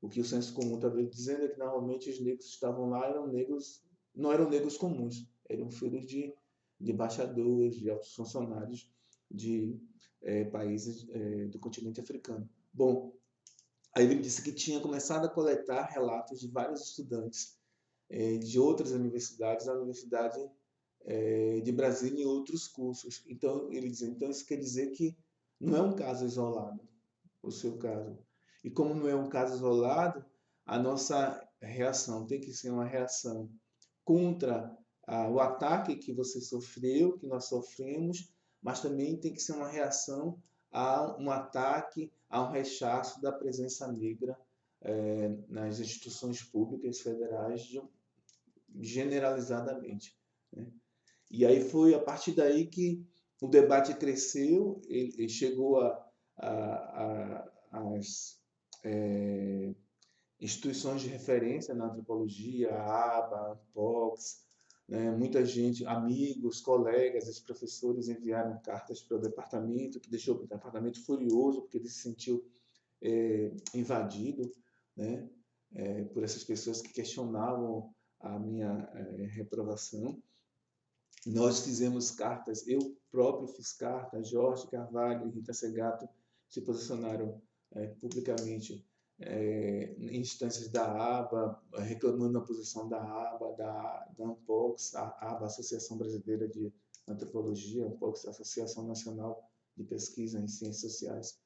O que o senso comum está dizendo é que, normalmente, os negros que estavam lá eram negros, não eram negros comuns, eram filhos de, de embaixadores, de altos funcionários de é, países é, do continente africano. Bom, Aí ele disse que tinha começado a coletar relatos de vários estudantes é, de outras universidades, da Universidade é, de Brasília e outros cursos. Então, ele dizia, então isso quer dizer que não é um caso isolado, o seu caso. E como não é um caso isolado, a nossa reação tem que ser uma reação contra ah, o ataque que você sofreu, que nós sofremos, mas também tem que ser uma reação a um ataque, a um rechaço da presença negra é, nas instituições públicas federais de, generalizadamente. Né? E aí foi a partir daí que o debate cresceu, ele, chegou a, a, a as é, instituições de referência na antropologia, a ABA, a né? Muita gente, amigos, colegas, esses professores enviaram cartas para o departamento, que deixou o departamento furioso, porque ele se sentiu é, invadido né? É, por essas pessoas que questionavam a minha é, reprovação. Nós fizemos cartas, eu próprio fiz cartas, Jorge Carvalho e Rita Segato se posicionaram é, publicamente é, instâncias da ABA, reclamando a posição da ABA, da, da ANPOX, a ABA, Associação Brasileira de Antropologia, ANPOX, Associação Nacional de Pesquisa em Ciências Sociais.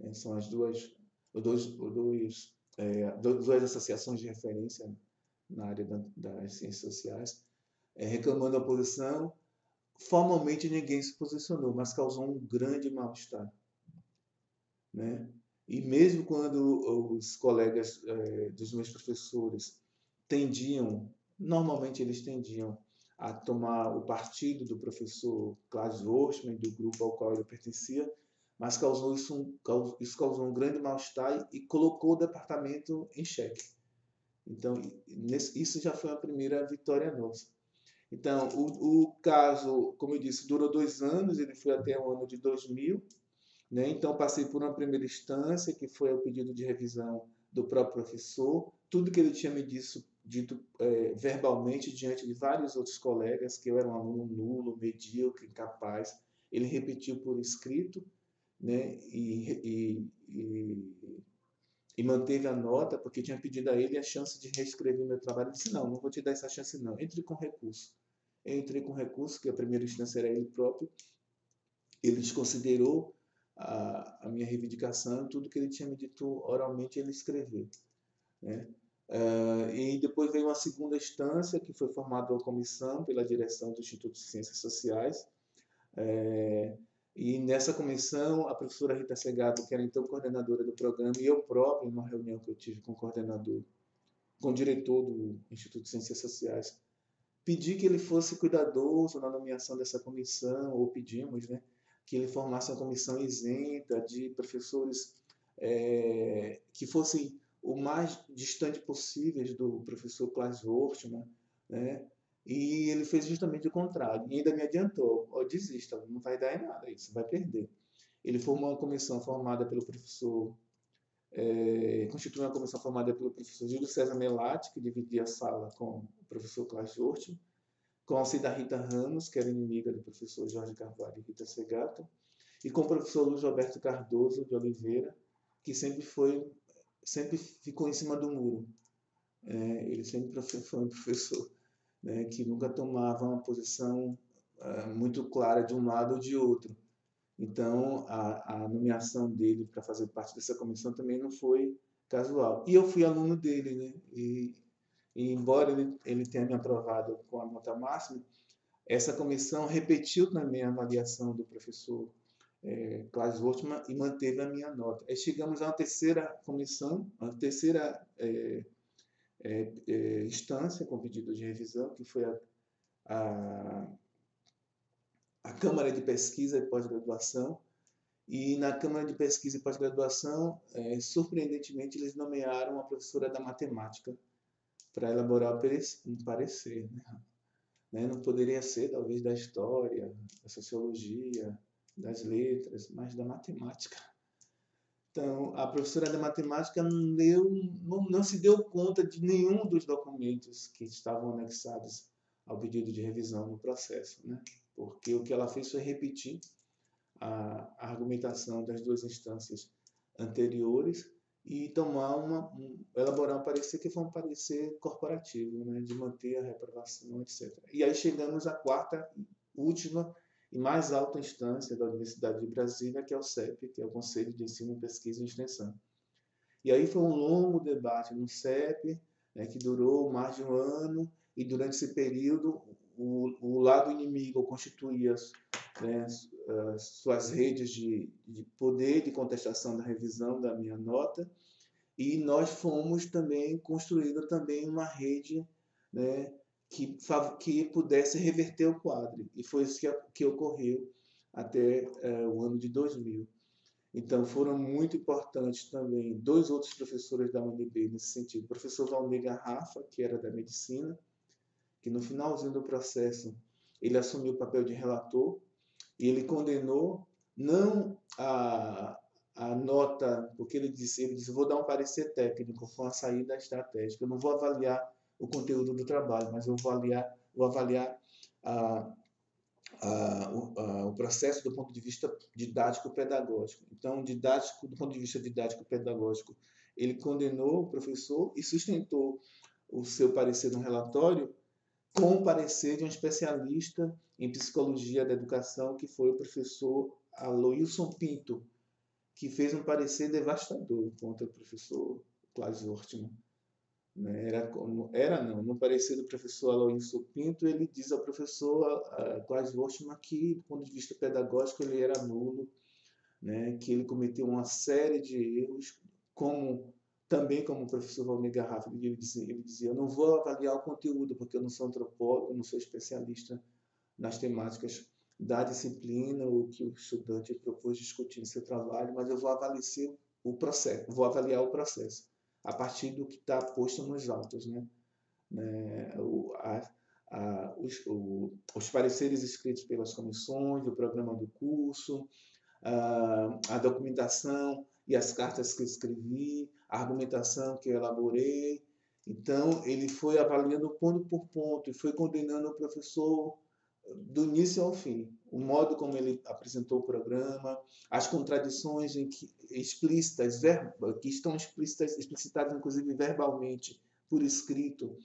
É, são as duas, dois, dois, é, duas associações de referência na área da, das ciências sociais, é, reclamando a posição. Formalmente ninguém se posicionou, mas causou um grande mal-estar. Né? E mesmo quando os colegas é, dos meus professores tendiam, normalmente eles tendiam a tomar o partido do professor Klaus Worstmann, do grupo ao qual ele pertencia, mas causou isso, um, isso causou um grande mal-estar e colocou o departamento em xeque. Então, isso já foi a primeira vitória nossa. Então, o, o caso, como eu disse, durou dois anos, ele foi até o ano de 2000, né? Então, passei por uma primeira instância, que foi o pedido de revisão do próprio professor, tudo que ele tinha me dito, dito é, verbalmente diante de vários outros colegas, que eu era um aluno nulo, medíocre, incapaz, ele repetiu por escrito né? e, e, e, e manteve a nota, porque tinha pedido a ele a chance de reescrever meu trabalho. Ele disse, não, não vou te dar essa chance não, entre com recurso. Entrei com recurso, que a primeira instância era ele próprio, ele desconsiderou a, a minha reivindicação, tudo que ele tinha me dito oralmente ele escreveu. Né? Uh, e depois veio uma segunda instância, que foi formada uma comissão pela direção do Instituto de Ciências Sociais. É, e nessa comissão, a professora Rita Segato, que era então coordenadora do programa, e eu próprio, em uma reunião que eu tive com o coordenador, com o diretor do Instituto de Ciências Sociais, pedi que ele fosse cuidadoso na nomeação dessa comissão, ou pedimos, né, que ele formasse uma comissão isenta de professores é, que fossem o mais distante possíveis do professor Klaus Wortmann, né? E ele fez justamente o contrário. E ainda me adiantou, oh, desista, não vai dar em nada isso, vai perder. Ele formou uma comissão formada pelo professor, é, constituiu uma comissão formada pelo professor Júlio César Melati, que dividia a sala com o professor Klaus Wortmann, a da Rita Ramos, que era inimiga do professor Jorge Carvalho e Rita Segato, e com o professor Luiz Roberto Cardoso de Oliveira, que sempre foi, sempre ficou em cima do muro. É, ele sempre foi um professor né, que nunca tomava uma posição é, muito clara de um lado ou de outro. Então, a, a nomeação dele para fazer parte dessa comissão também não foi casual. E eu fui aluno dele, né? E e embora ele, ele tenha me aprovado com a nota máxima, essa comissão repetiu também a avaliação do professor é, Klaus Wortmann e manteve a minha nota. Aí chegamos uma terceira comissão, uma terceira é, é, é, instância com pedido de revisão, que foi a, a, a Câmara de Pesquisa e Pós-Graduação. E na Câmara de Pesquisa e Pós-Graduação, é, surpreendentemente, eles nomearam a professora da matemática, para elaborar um parecer. Né? né? Não poderia ser, talvez, da história, da sociologia, das letras, mas da matemática. Então, a professora de matemática não, deu, não, não se deu conta de nenhum dos documentos que estavam anexados ao pedido de revisão no processo, né? porque o que ela fez foi repetir a argumentação das duas instâncias anteriores e tomar uma, um, elaborar um parecer que foi um parecer corporativo, né, de manter a reprovação, etc. E aí chegamos à quarta, última e mais alta instância da Universidade de Brasília, que é o CEP, que é o Conselho de Ensino, Pesquisa e Extensão. E aí foi um longo debate no CEP, né, que durou mais de um ano, e durante esse período o, o lado inimigo constituía né, suas redes de, de poder de contestação da revisão da minha nota e nós fomos também construindo também uma rede né, que, que pudesse reverter o quadro. E foi isso que, que ocorreu até é, o ano de 2000. Então foram muito importantes também dois outros professores da UNB nesse sentido. O professor Valmir Garrafa, que era da medicina, que no finalzinho do processo ele assumiu o papel de relator e ele condenou não a, a nota, porque ele disse, ele disse, vou dar um parecer técnico com a saída estratégica, eu não vou avaliar o conteúdo do trabalho, mas eu vou avaliar, vou avaliar a, o, o, processo do ponto de vista didático-pedagógico. Então, didático, do ponto de vista didático-pedagógico, ele condenou o professor e sustentou o seu parecer no relatório com o parecer de um especialista em psicologia da educação, que foi o professor Aloilson Pinto, que fez um parecer devastador contra o professor Klaus Wortmann. Né? Era, era não, no parecer do professor Aloysio Pinto, ele diz ao professor Klaus Wortmann que, do ponto de vista pedagógico, ele era nulo, né? que ele cometeu uma série de erros, como também como o professor Valmir Garrafa, ele dizia, ele dizia, eu não vou avaliar o conteúdo, porque eu não sou antropólogo, não sou especialista nas temáticas da disciplina, o que o estudante propôs discutir em seu trabalho, mas eu vou avaliar o processo, vou avaliar o processo a partir do que está posto nos autos, né? né? O, a, a, os, o, os, pareceres escritos pelas comissões, o programa do curso, a, a documentação e as cartas que escrevi, a argumentação que elaborei. Então, ele foi avaliando ponto por ponto e foi condenando o professor do início ao fim. O modo como ele apresentou o programa, as contradições que, explícitas, que estão explícitas, explicitadas inclusive verbalmente, por escrito,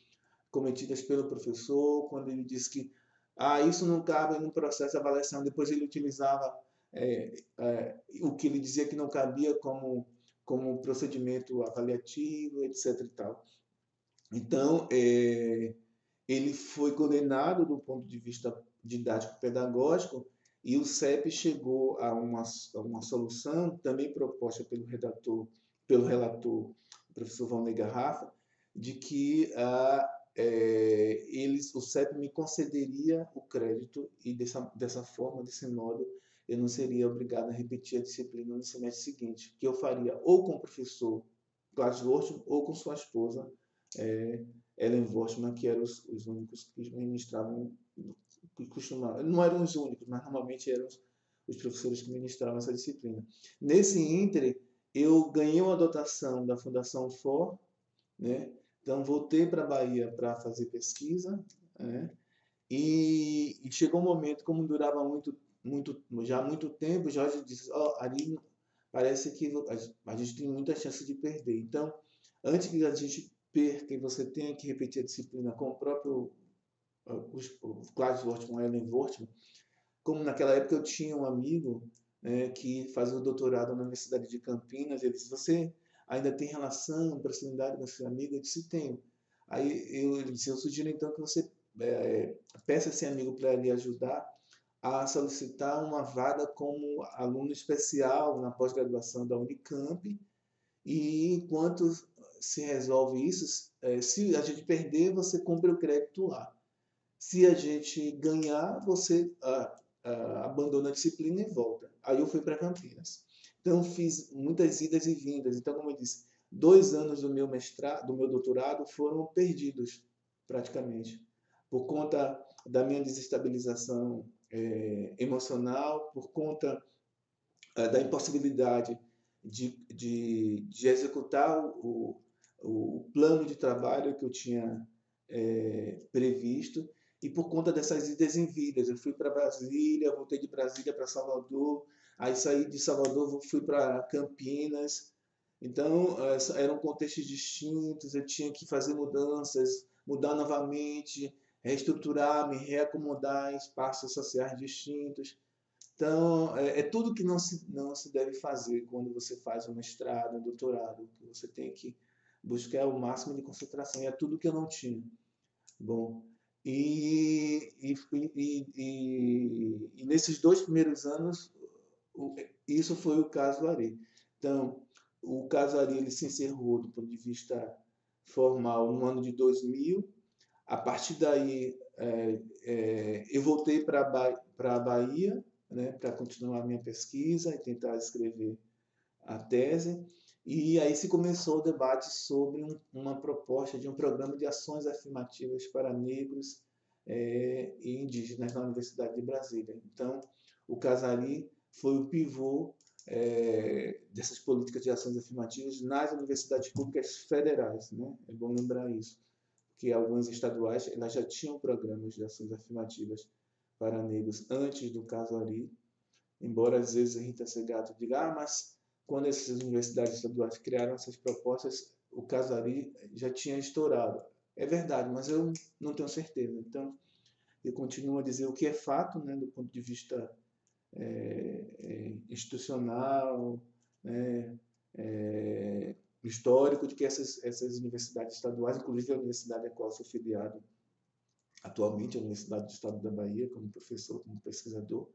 cometidas pelo professor, quando ele disse que ah, isso não cabe no processo de avaliação. Depois ele utilizava é, é, o que ele dizia que não cabia como, como procedimento avaliativo, etc. E tal. Então, é, ele foi condenado do ponto de vista didático-pedagógico e o CEP chegou a uma, a uma solução também proposta pelo redator, pelo relator, o professor Valnei Garrafa, de que ah, é, eles, o CEP me concederia o crédito e dessa, dessa forma, desse modo, eu não seria obrigado a repetir a disciplina no semestre seguinte, que eu faria ou com o professor Cláudio Wortmann ou com sua esposa, é, Ellen Wortmann, que eram os, os únicos que ministravam que costumavam, não eram os únicos, mas normalmente eram os, os professores que ministravam essa disciplina. Nesse ínter, eu ganhei uma dotação da Fundação FOR, né? então voltei para a Bahia para fazer pesquisa, né? e, e, chegou um momento, como durava muito, muito, já há muito tempo, Jorge disse, ó, oh, ali parece que a gente tem muita chance de perder. Então, antes que a gente perca e você tenha que repetir a disciplina com o próprio o Klaus Wortmann, Ellen Wortmann, como naquela época eu tinha um amigo né, que fazia o doutorado na Universidade de Campinas, ele disse, você ainda tem relação, proximidade com esse amigo? Eu disse, tenho. Aí eu, ele disse, eu sugiro então que você é, peça esse amigo para lhe ajudar a solicitar uma vaga como aluno especial na pós-graduação da Unicamp e enquanto se resolve isso, é, se a gente perder, você compra o crédito lá. Se a gente ganhar, você abandona a disciplina e volta. Aí eu fui para Campinas. Então fiz muitas idas e vindas. Então, como eu disse, dois anos do meu mestrado, do meu doutorado foram perdidos praticamente por conta da minha desestabilização é, emocional, por conta é, da impossibilidade de, de, de executar o, o, plano de trabalho que eu tinha é, previsto e por conta dessas idas e vindas. Eu fui para Brasília, voltei de Brasília para Salvador, aí saí de Salvador, fui para Campinas. Então, eram contextos distintos, eu tinha que fazer mudanças, mudar novamente, reestruturar, me reacomodar em espaços sociais distintos. Então, é, é, tudo que não se, não se deve fazer quando você faz um mestrado, um doutorado, que você tem que buscar o máximo de concentração, e é tudo que eu não tinha. Bom, e, e, e, e, nesses dois primeiros anos, isso foi o caso Ari. Então, o caso Ari ele se encerrou do ponto de vista formal no ano de 2000. A partir daí, é, é, eu voltei para a Bahia né, para continuar a minha pesquisa e tentar escrever a tese. E aí se começou o debate sobre um, uma proposta de um programa de ações afirmativas para negros é, e indígenas na Universidade de Brasília. Então, o Casari foi o pivô é, dessas políticas de ações afirmativas nas universidades públicas federais. Né? É bom lembrar isso, que algumas estaduais elas já tinham programas de ações afirmativas para negros antes do caso Ari, embora às vezes a Rita Segato diga, ah, mas quando essas universidades estaduais criaram essas propostas, o caso Ari já tinha estourado. É verdade, mas eu não tenho certeza. Então, eu continuo a dizer o que é fato, né, do ponto de vista é, institucional, né, é, histórico, de que essas, essas universidades estaduais, inclusive a universidade a qual sou filiado atualmente, a Universidade do Estado da Bahia, como professor, como pesquisador,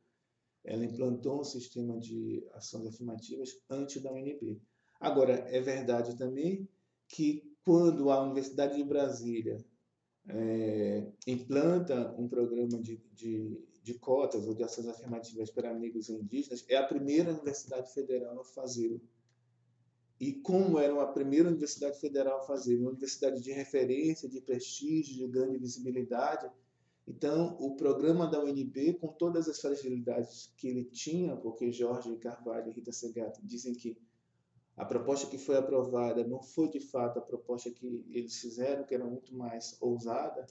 ela implantou um sistema de ações afirmativas antes da UNB. Agora, é verdade também que quando a Universidade de Brasília é, implanta um programa de, de, de, cotas ou de ações afirmativas para e indígenas, é a primeira universidade federal a fazê-lo. E como era a primeira universidade federal a fazer, uma universidade de referência, de prestígio, de grande visibilidade, então o programa da UNB, com todas as fragilidades que ele tinha, porque Jorge Carvalho e Rita Segato dizem que a proposta que foi aprovada não foi de fato a proposta que eles fizeram, que era muito mais ousada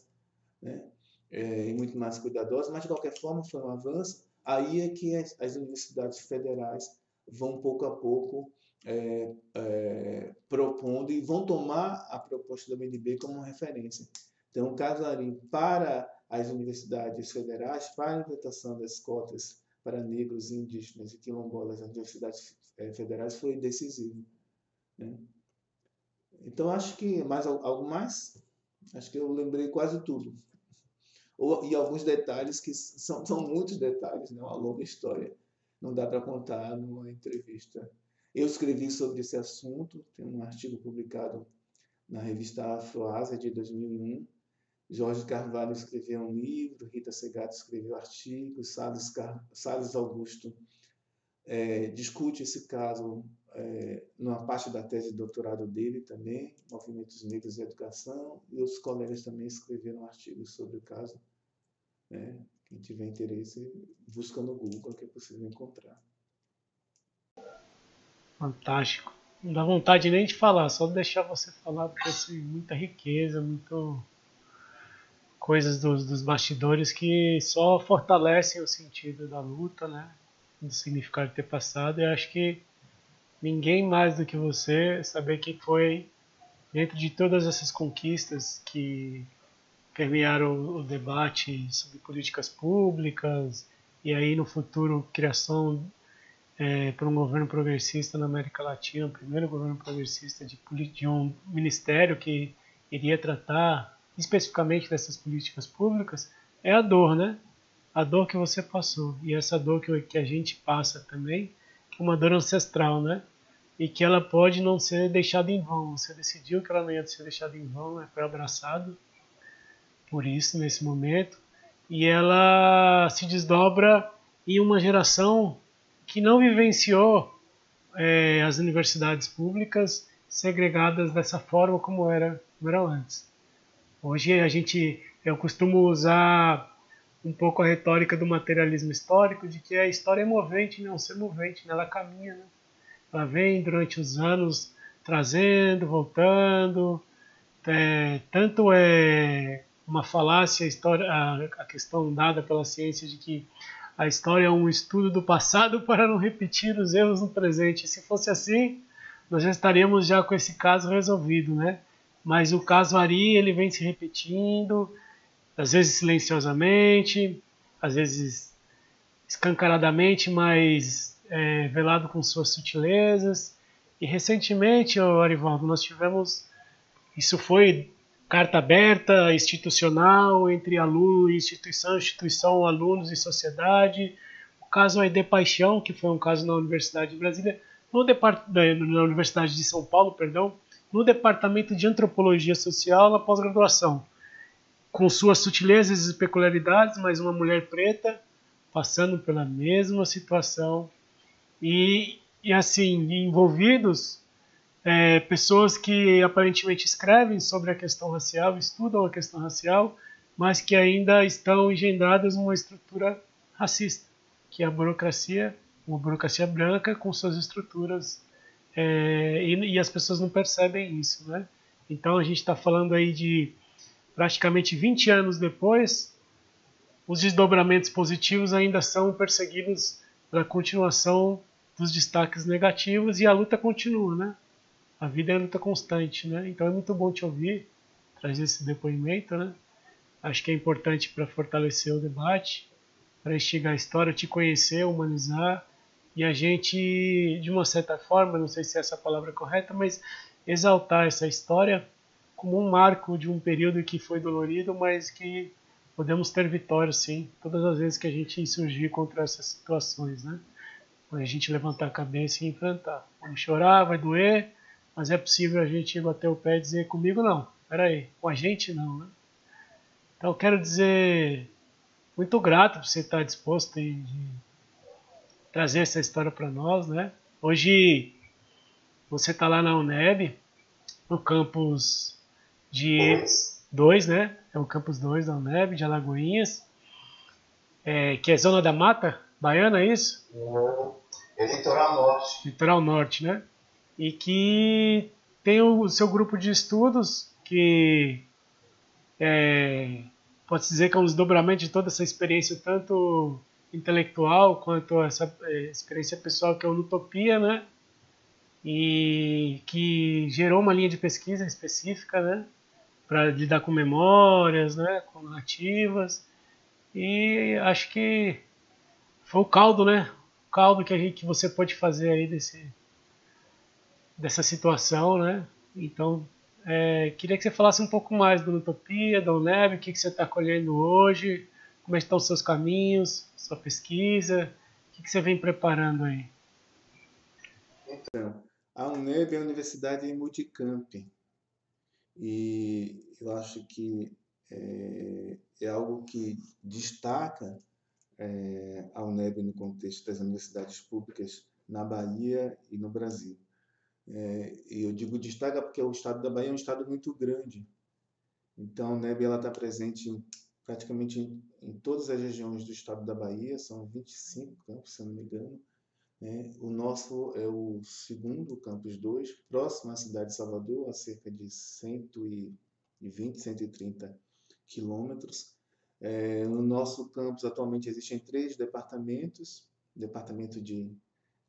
né? É, e muito mais cuidadosa, mas de qualquer forma foi um avanço. Aí é que as, as universidades federais vão pouco a pouco é, é, propondo e vão tomar a proposta da UNB como referência. Então, o Casarim, para as universidades federais, para a implantação das cotas para negros, indígenas e quilombolas nas universidades é, federais, foi decisivo. Né? Então, acho que mais algo mais? Acho que eu lembrei quase tudo. Ou, e alguns detalhes que são, são muitos detalhes, né? uma longa história. Não dá para contar numa entrevista eu escrevi sobre esse assunto, tem um artigo publicado na revista Afroásia de 2001. Jorge Carvalho escreveu um livro, Rita Segato escreveu artigo, Salles, Car... Salles Augusto é, discute esse caso é, numa parte da tese de doutorado dele também, Movimentos Negros e Educação, e os colegas também escreveram artigos sobre o caso. Né? Quem tiver interesse, busca no Google que é possível encontrar. Fantástico. Não dá vontade nem de falar, só deixar você falar, porque assim, muita riqueza, muito coisas dos, dos bastidores que só fortalecem o sentido da luta, né? Do significado de ter passado. E acho que ninguém mais do que você saber que foi dentro de todas essas conquistas que permearam o debate sobre políticas públicas e aí no futuro criação é, por um governo progressista na América Latina, o primeiro governo progressista de, de um ministério que iria tratar especificamente dessas políticas públicas, é a dor, né? A dor que você passou. E essa dor que, que a gente passa também, uma dor ancestral, né? E que ela pode não ser deixada em vão. Você decidiu que ela não ia ser deixada em vão, né? foi abraçado por isso nesse momento. E ela se desdobra em uma geração que não vivenciou é, as universidades públicas segregadas dessa forma como era, como era antes. Hoje a gente, eu costumo usar um pouco a retórica do materialismo histórico, de que a história é movente, não ser movente, né? ela caminha, né? ela vem durante os anos trazendo, voltando, é, tanto é uma falácia a, história, a, a questão dada pela ciência de que a história é um estudo do passado para não repetir os erros no presente. Se fosse assim, nós já estaríamos já com esse caso resolvido, né? Mas o caso Ari, ele vem se repetindo, às vezes silenciosamente, às vezes escancaradamente, mas é, velado com suas sutilezas. E recentemente, Arivaldo, nós tivemos, isso foi carta aberta, institucional, entre aluno e instituição, instituição, alunos e sociedade. O caso Aide Paixão, que foi um caso na Universidade de Brasília, no depart... na Universidade de São Paulo, perdão, no Departamento de Antropologia Social na pós-graduação, com suas sutilezas e peculiaridades, mas uma mulher preta passando pela mesma situação e, e assim envolvidos é, pessoas que aparentemente escrevem sobre a questão racial, estudam a questão racial, mas que ainda estão engendradas numa estrutura racista, que é a burocracia, uma burocracia branca com suas estruturas, é, e, e, as pessoas não percebem isso, né? Então a gente está falando aí de praticamente 20 anos depois, os desdobramentos positivos ainda são perseguidos pela continuação dos destaques negativos e a luta continua, né? A vida é luta constante, né? Então é muito bom te ouvir, trazer esse depoimento, né? Acho que é importante para fortalecer o debate, para instigar a história, te conhecer, humanizar e a gente, de uma certa forma, não sei se é essa palavra correta, mas exaltar essa história como um marco de um período que foi dolorido, mas que podemos ter vitória sim, todas as vezes que a gente insurgir contra essas situações, né? Quando a gente levantar a cabeça e enfrentar. Vamos chorar, vai doer, mas é possível a gente bater o pé e dizer comigo não, peraí, com a gente não, né? Então quero dizer muito grato por você estar disposto a trazer essa história para nós, né? Hoje você está lá na UNEB, no campus de 2, né? É o campus 2 da UNEB, de Alagoinhas, é, que é zona da mata baiana, é isso? É litoral norte. Litoral norte, né? E que tem o seu grupo de estudos que é, pode dizer que é um desdobramento de toda essa experiência, tanto intelectual quanto essa é, experiência pessoal que é o Utopia, né? E que gerou uma linha de pesquisa específica, né? Para lidar com memórias, né? Com narrativas. E acho que foi o caldo, né? O caldo que, a gente, que você pode fazer aí desse, dessa situação, né? Então, é, queria que você falasse um pouco mais do Utopia, da UNEB, o que, que você está colhendo hoje, como estão os seus caminhos, sua pesquisa? O que, que você vem preparando aí? Então, a UNEB é a Universidade Multicamp. E eu acho que é, é algo que destaca é, a UNEB no contexto das universidades públicas na Bahia e no Brasil. É, eu digo destaca porque o estado da Bahia é um estado muito grande. Então, a UNEB está presente em praticamente em, em, todas as regiões do estado da Bahia, são 25 campos, se não me engano. Né? O nosso é o segundo campus 2, próximo à cidade de Salvador, a cerca de 120, 130 quilômetros. É, no nosso campus atualmente existem três departamentos, departamento de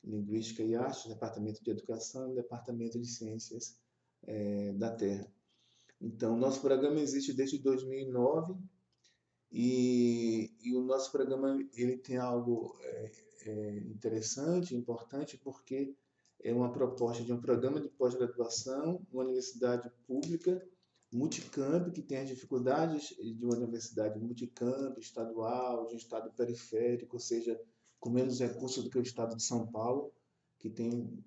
Linguística e Arte, departamento de Educação e departamento de Ciências é, da Terra. Então, nosso programa existe desde 2009 e, e, o nosso programa ele tem algo é, é interessante, importante, porque é uma proposta de um programa de pós-graduação, uma universidade pública, multicamp, que tem as dificuldades de uma universidade multicamp, estadual, de um estado periférico, ou seja, com menos recursos do que o estado de São Paulo, que tem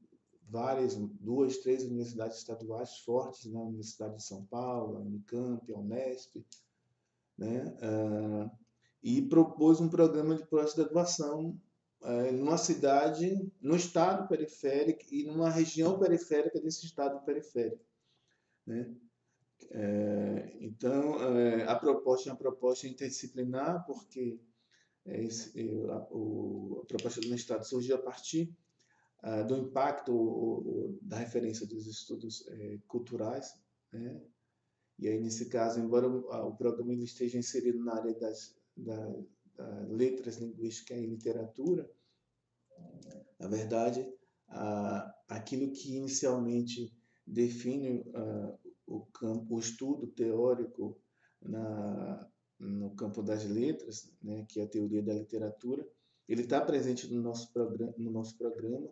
várias, duas, três universidades estaduais fortes na Universidade de São Paulo, a Unicamp, a Unesp, né? Uh, e propôs um programa de pós-graduação uh, numa cidade, no estado periférico e numa região periférica desse estado periférico. Né? Uh, então, a proposta é uma proposta interdisciplinar, porque esse, a, o, a, proposta do Estado surgiu a partir do impacto o, o, da referência dos estudos eh, culturais, né? E aí, nesse caso, embora o programa esteja inserido na área das, da, da letras, linguística e literatura, na verdade, aquilo que inicialmente define o, campo, o estudo teórico na, no campo das letras, né, que é a teoria da literatura, ele está presente no nosso, programa, no nosso programa,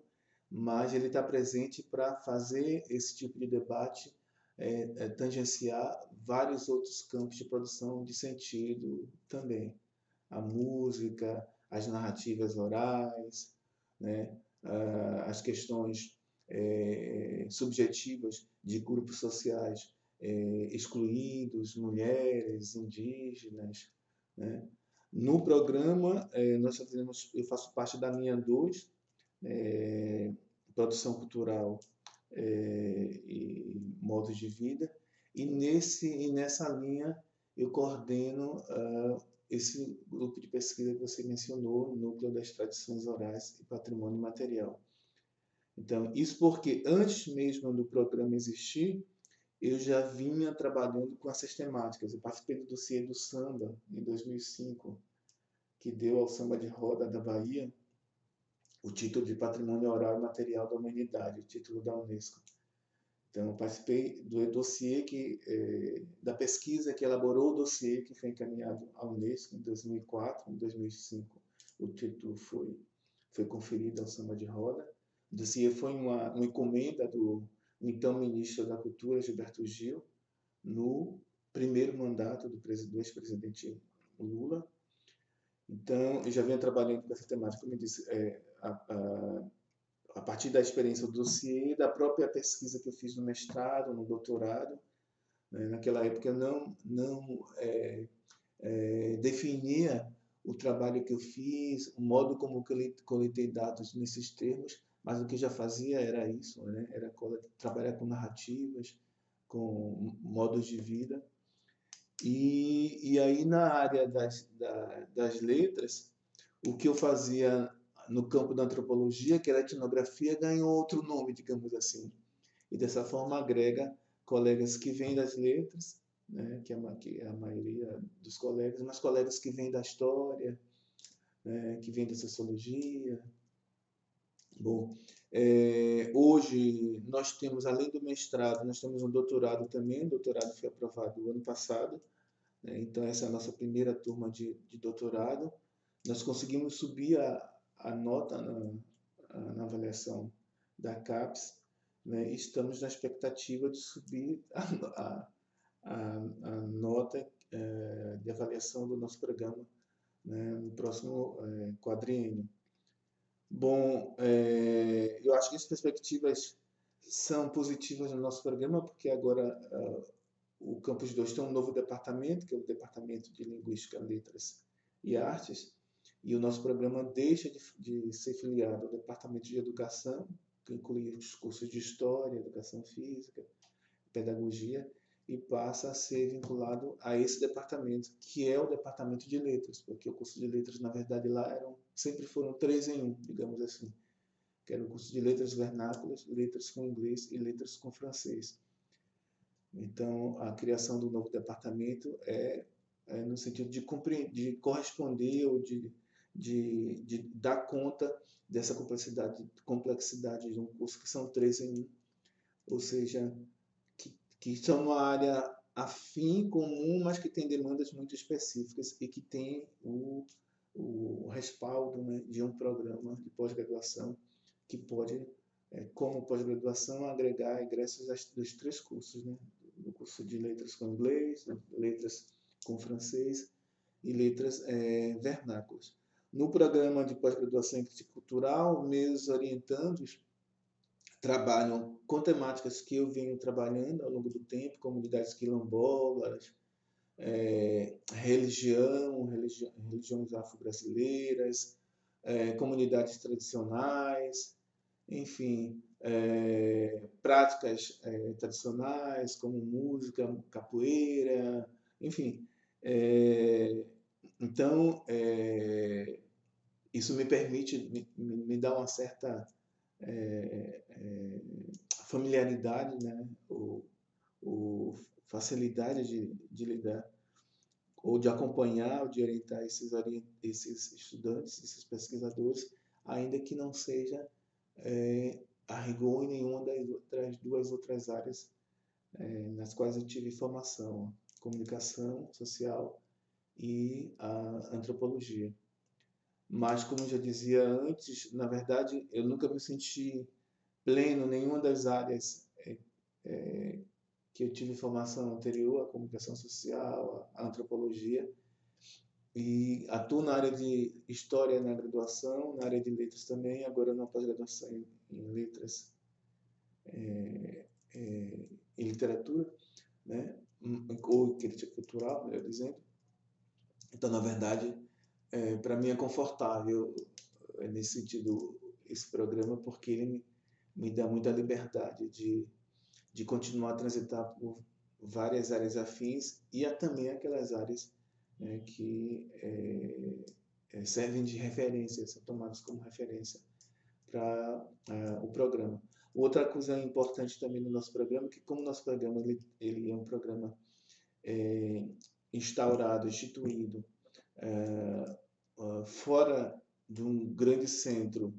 mas ele está presente para fazer esse tipo de debate é, é, tangenciar vários outros campos de produção de sentido também. A música, as narrativas orais, né? as questões é, subjetivas de grupos sociais excluídos, mulheres, indígenas. Né? No programa, é, nós fazemos, eu faço parte da linha 2, é, produção cultural é, e modos de vida. E, nesse, e nessa linha eu coordeno uh, esse grupo de pesquisa que você mencionou, Núcleo das Tradições Orais e Patrimônio Material. Então, isso porque antes mesmo do programa existir, eu já vinha trabalhando com essas temáticas. Eu participei do dossiê do Samba em 2005, que deu ao samba de roda da Bahia o título de Patrimônio Oral e Material da Humanidade, o título da Unesco. Então, eu participei do dossiê que, é, da pesquisa que elaborou o dossiê que foi encaminhado à Unesco em 2004, em 2005. O título foi, foi conferido ao samba de roda. O dossiê foi uma, uma encomenda do então ministro da Cultura, Gilberto Gil, no primeiro mandato do ex-presidente Lula. Então, eu já venho trabalhando com essa temática, como eu disse, é, a, a a partir da experiência do dossiê, da própria pesquisa que eu fiz no mestrado, no doutorado. Né? Naquela época eu não, não é, é, definia o trabalho que eu fiz, o modo como eu coletei dados nesses termos, mas o que já fazia era isso, né? era trabalhar com narrativas, com modos de vida. E, e aí na área das, da, das letras, o que eu fazia no campo da antropologia, que era etnografia, ganhou outro nome, digamos assim. E dessa forma agrega colegas que vêm das letras, né, que, é a, que é a maioria dos colegas, mas colegas que vêm da história, né, que vêm da sociologia. Bom, é, hoje nós temos, além do mestrado, nós temos um doutorado também, o doutorado foi aprovado ano passado, né, então essa é a nossa primeira turma de, de doutorado. Nós conseguimos subir a, a nota na, na avaliação da CAPES, né, estamos na expectativa de subir a, a, a nota é, de avaliação do nosso programa né, no próximo é, quadriênio. Bom, é, eu acho que as perspectivas são positivas no nosso programa, porque agora uh, o Campus 2 tem um novo departamento, que é o Departamento de Linguística, Letras e Artes, e o nosso programa deixa de, de ser filiado ao Departamento de Educação, que inclui os cursos de História, Educação Física, Pedagogia, e passa a ser vinculado a esse departamento, que é o Departamento de Letras, porque o curso de Letras, na verdade, lá eram, sempre foram três em um, digamos assim, que era o curso de Letras Vernáculas, Letras com Inglês e Letras com Francês. Então, a criação do novo departamento é, é no sentido de, de corresponder ou de de, de dar conta dessa complexidade, complexidade de um curso que são três em um, ou seja, que, que são uma área afim, comum, mas que tem demandas muito específicas e que tem o, o respaldo né, de um programa de pós-graduação que pode, é, como pós-graduação, agregar egressos dos três cursos, né, do curso de letras com inglês, letras com francês e letras é, vernáculas. No programa de pós-graduação em crítica cultural, meus orientandos trabalham com temáticas que eu venho trabalhando ao longo do tempo, comunidades quilombolas, é, religião, religi religiões afro-brasileiras, é, comunidades tradicionais, enfim, é, práticas é, tradicionais como música, capoeira, enfim. É, então, é, isso me permite, me, me dá uma certa é, familiaridade, né? ou facilidade de, de lidar, ou de acompanhar, ou de orientar esses, esses estudantes, esses pesquisadores, ainda que não seja é, a rigor em nenhuma das outras, duas outras áreas é, nas quais eu tive formação, comunicação social e a antropologia. Mas, como eu já dizia antes, na verdade, eu nunca me senti pleno em nenhuma das áreas é, que eu tive formação anterior, a comunicação social, a antropologia. E atuo na área de história na graduação, na área de letras também, agora na pós-graduação em, em, letras é, é, em literatura, né? ou crítica cultural, melhor dizendo. Então, na verdade, é, para mim é confortável é, nesse sentido esse programa porque ele me, me dá muita liberdade de, de continuar a transitar por várias áreas afins e há também aquelas áreas né, que é, é, servem de referência, são tomadas como referência para uh, o programa. Outra coisa importante também no nosso programa é que como nosso programa ele, ele é um programa é, instaurado, instituído é, uh, fora de um grande centro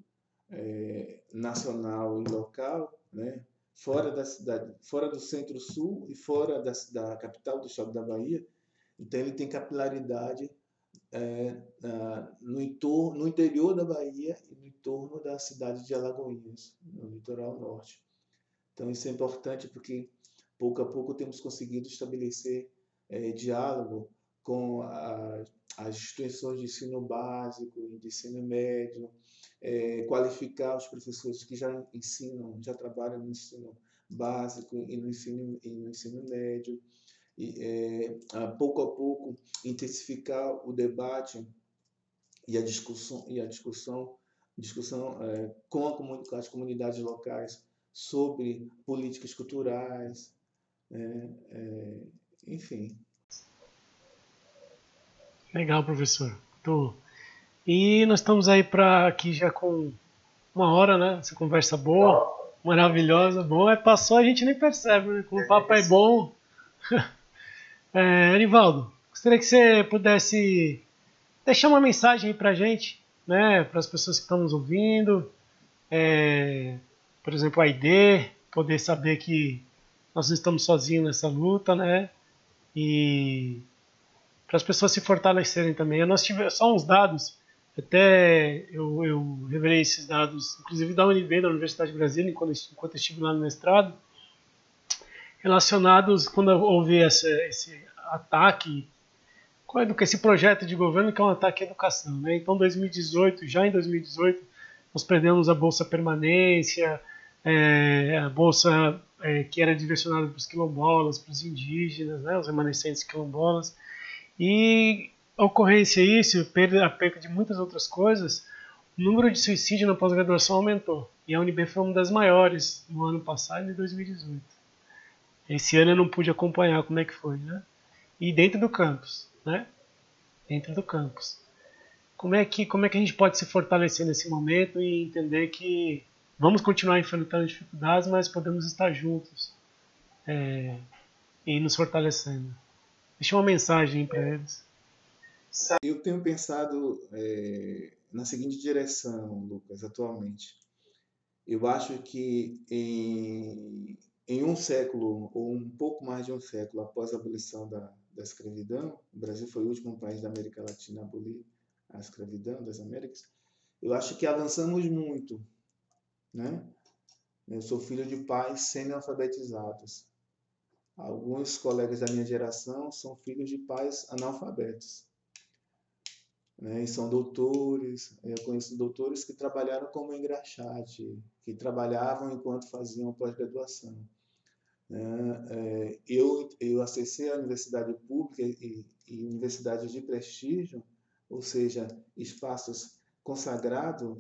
é, nacional e local, né? Fora da cidade, fora do centro-sul e fora da, da capital do estado da Bahia. Então ele tem capilaridade é, no, entorno, no interior da Bahia e no entorno da cidade de Alagoinhas, no litoral norte. Então isso é importante porque pouco a pouco temos conseguido estabelecer é, diálogo com a, as instituições de ensino básico e de ensino médio, é, qualificar os professores que já ensinam, já trabalham no ensino básico e no ensino, e no ensino médio, e, é, pouco a pouco intensificar o debate e a discussão e a discussão discussão é, com, a as comunidades locais sobre políticas culturais, né, enfim. Legal, professor. Tô. E nós estamos aí para aqui já com uma hora, né? Essa conversa boa, maravilhosa, bom. É passou, a gente nem percebe, né? Como o papo é bom. É, Anivaldo, gostaria que você pudesse deixar uma mensagem aí pra gente, né? Para as pessoas que estão nos ouvindo. É, por exemplo, a ID, poder saber que nós não estamos sozinhos nessa luta, né? E para as pessoas se fortalecerem também. Nós tivemos só uns dados, até eu, eu revelei esses dados, inclusive da UNB, da Universidade de Brasília, enquanto, enquanto estive lá no mestrado relacionados quando houve esse, esse ataque com esse projeto de governo que é um ataque à educação. Né? Então, 2018, já em 2018, nós perdemos a bolsa permanência, é, a bolsa é, que era direcionada para os quilombolas, para os indígenas, né, os remanescentes quilombolas, e ocorrência isso, a perda de muitas outras coisas, o número de suicídio na pós-graduação aumentou. E a UNB foi uma das maiores no ano passado, em 2018. Esse ano eu não pude acompanhar como é que foi, né? E dentro do campus, né? Dentro do campus. Como é que como é que a gente pode se fortalecer nesse momento e entender que vamos continuar enfrentando dificuldades, mas podemos estar juntos é, e nos fortalecendo. Deixa uma mensagem para eles. Eu tenho pensado é, na seguinte direção, Lucas, atualmente. Eu acho que em em um século, ou um pouco mais de um século após a abolição da, da escravidão, o Brasil foi o último país da América Latina a abolir a escravidão das Américas, eu acho que avançamos muito. Né? Eu sou filho de pais semi-alfabetizados. Alguns colegas da minha geração são filhos de pais analfabetos. Né? E são doutores. Eu conheço doutores que trabalharam como engraxate, que trabalhavam enquanto faziam pós-graduação. Né? É, eu, eu acessei a universidade pública e, e universidades de prestígio, ou seja, espaços consagrados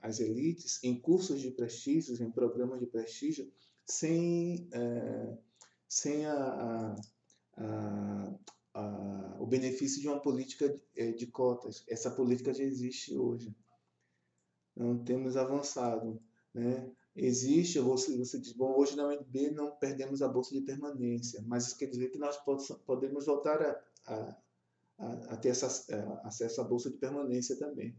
às elites, em cursos de prestígio, em programas de prestígio, sem, é, sem a, a, a, o benefício de uma política de, é, de cotas. Essa política já existe hoje. Não temos avançado. Né? Existe, você, você diz, bom, hoje na UNB não perdemos a bolsa de permanência, mas isso quer dizer que nós podemos voltar a, a, a, a ter essa, a, acesso à bolsa de permanência também.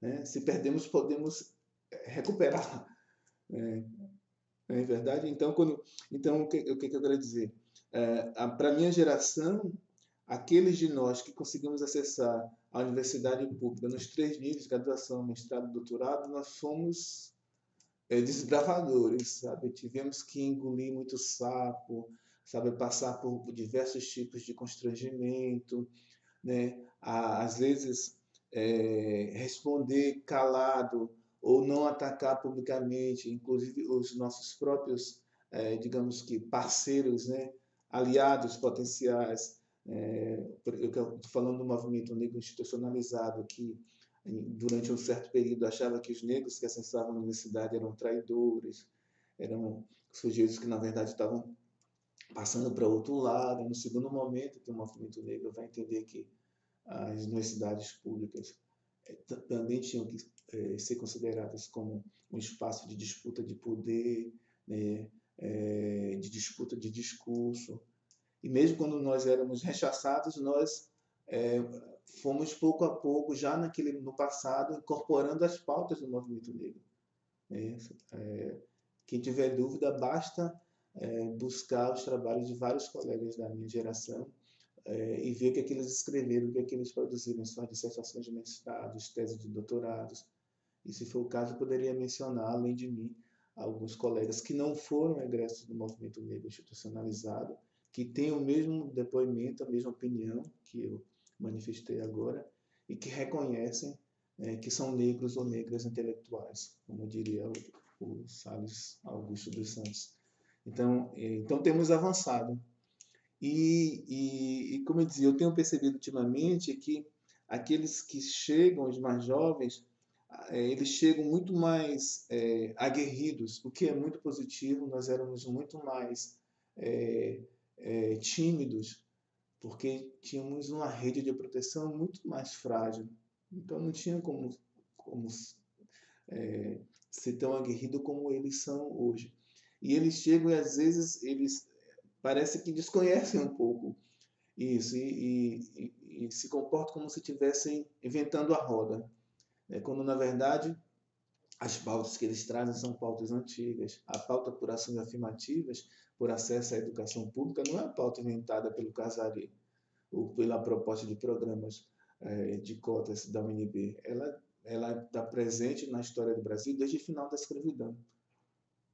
Né? Se perdemos, podemos eh, recuperar. Né? Não é verdade? Então, quando, então o, que, o que eu quero dizer? É, Para a minha geração, aqueles de nós que conseguimos acessar a universidade pública nos três níveis, graduação, mestrado, doutorado, nós somos é, desbravadores, sabe? Tivemos que engolir muito sapo, sabe? Passar por diversos tipos de constrangimento, né? Às vezes é, responder calado ou não atacar publicamente, inclusive os nossos próprios, é, digamos que parceiros, né? Aliados potenciais. É, eu estou falando do movimento negro institucionalizado que durante um certo período achava que os negros que acessavam a universidade eram traidores, eram sujeitos que na verdade estavam passando para outro lado. No segundo momento, que o movimento negro vai entender que as universidades públicas eh, também tinham que é, ser consideradas como um espaço de disputa de poder, né, é, de disputa de discurso. E mesmo quando nós éramos rechaçados, nós é, fomos pouco a pouco, já naquele, no passado, incorporando as pautas do movimento negro. É, é, quem tiver dúvida, basta é, buscar os trabalhos de vários colegas da minha geração é, e ver o que, é que eles escreveram, o que, é que eles produziram suas dissertações de mestrado, teses de doutorados. E, se for o caso, poderia mencionar, além de mim, alguns colegas que não foram egressos do movimento negro institucionalizado, que têm o mesmo depoimento, a mesma opinião que eu manifestei agora, e que reconhecem é, que são negros ou negras intelectuais, como diria o, o Salles Augusto dos Santos. Então, é, então temos avançado. E, e, e, como eu dizia, eu tenho percebido ultimamente que aqueles que chegam, os mais jovens, é, eles chegam muito mais é, aguerridos, o que é muito positivo. Nós éramos muito mais é, tímidos, porque tínhamos uma rede de proteção muito mais frágil. Então não tinha como, como é, ser tão aguerrido como eles são hoje. E eles chegam e às vezes eles parece que desconhecem um pouco isso e, e, e se comportam como se estivessem inventando a roda. É, quando na verdade as pautas que eles trazem são pautas antigas. A pauta por ações afirmativas, por acesso à educação pública, não é a pauta inventada pelo Casari ou pela proposta de programas é, de cotas da UNB. Ela ela está presente na história do Brasil desde o final da escravidão.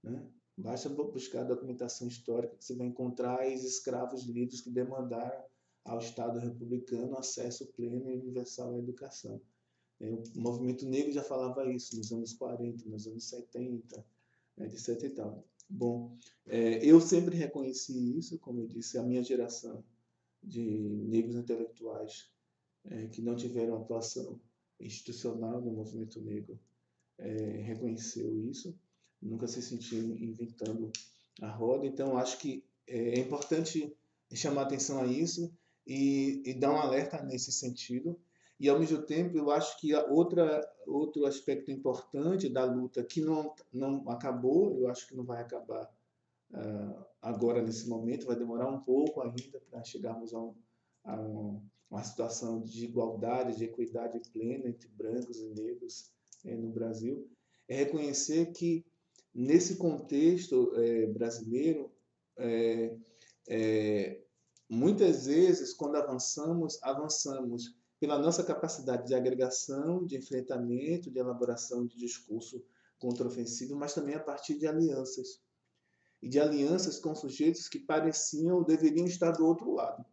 Né? Basta buscar a documentação histórica que você vai encontrar ex-escravos livres que demandaram ao Estado republicano acesso pleno e universal à educação. É, o movimento negro já falava isso nos anos 40, nos anos 70, etc. E tal. Bom, é, eu sempre reconheci isso, como eu disse, a minha geração de negros intelectuais é, que não tiveram atuação institucional no movimento negro é, reconheceu isso, nunca se sentiu inventando a roda. Então, acho que é importante chamar atenção a isso e, e dar um alerta nesse sentido e, ao mesmo tempo, eu acho que outra, outro aspecto importante da luta que não, não acabou, eu acho que não vai acabar uh, agora, nesse momento, vai demorar um pouco ainda para chegarmos a, um, a um, uma situação de igualdade, de equidade plena entre brancos e negros eh, no Brasil, é reconhecer que, nesse contexto eh, brasileiro, eh, muitas vezes, quando avançamos, avançamos pela nossa capacidade de agregação, de enfrentamento, de elaboração de discurso contraofensivo, mas também a partir de alianças. E de alianças com sujeitos que pareciam ou deveriam estar do outro lado.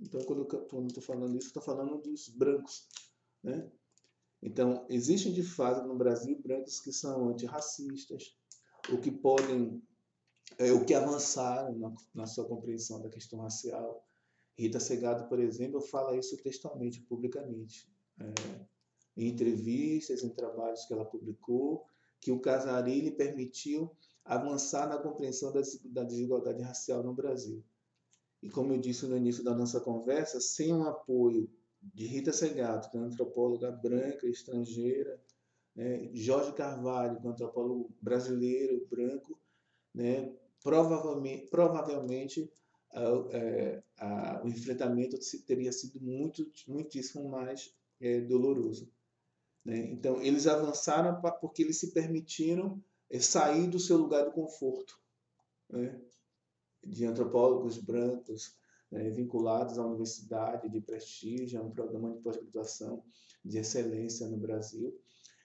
Então, quando eu estou falando isso, estou falando dos brancos. Né? Então, existem de fato no Brasil brancos que são antirracistas, ou que podem, é, ou que avançaram na, na sua compreensão da questão racial, Rita Segado, por exemplo, fala isso textualmente, publicamente, é, em entrevistas, em trabalhos que ela publicou, que o Casarilli permitiu avançar na compreensão da desigualdade racial no Brasil. E como eu disse no início da nossa conversa, sem o apoio de Rita Segato, que é antropóloga branca, estrangeira, né, Jorge Carvalho, que é antropólogo brasileiro, branco, né, provavelmente, provavelmente o enfrentamento teria sido muito, muitíssimo mais é, doloroso. Né? Então, eles avançaram porque eles se permitiram é, sair do seu lugar de conforto, né? de antropólogos brancos né? vinculados à universidade de prestígio, a um programa de pós-graduação de excelência no Brasil,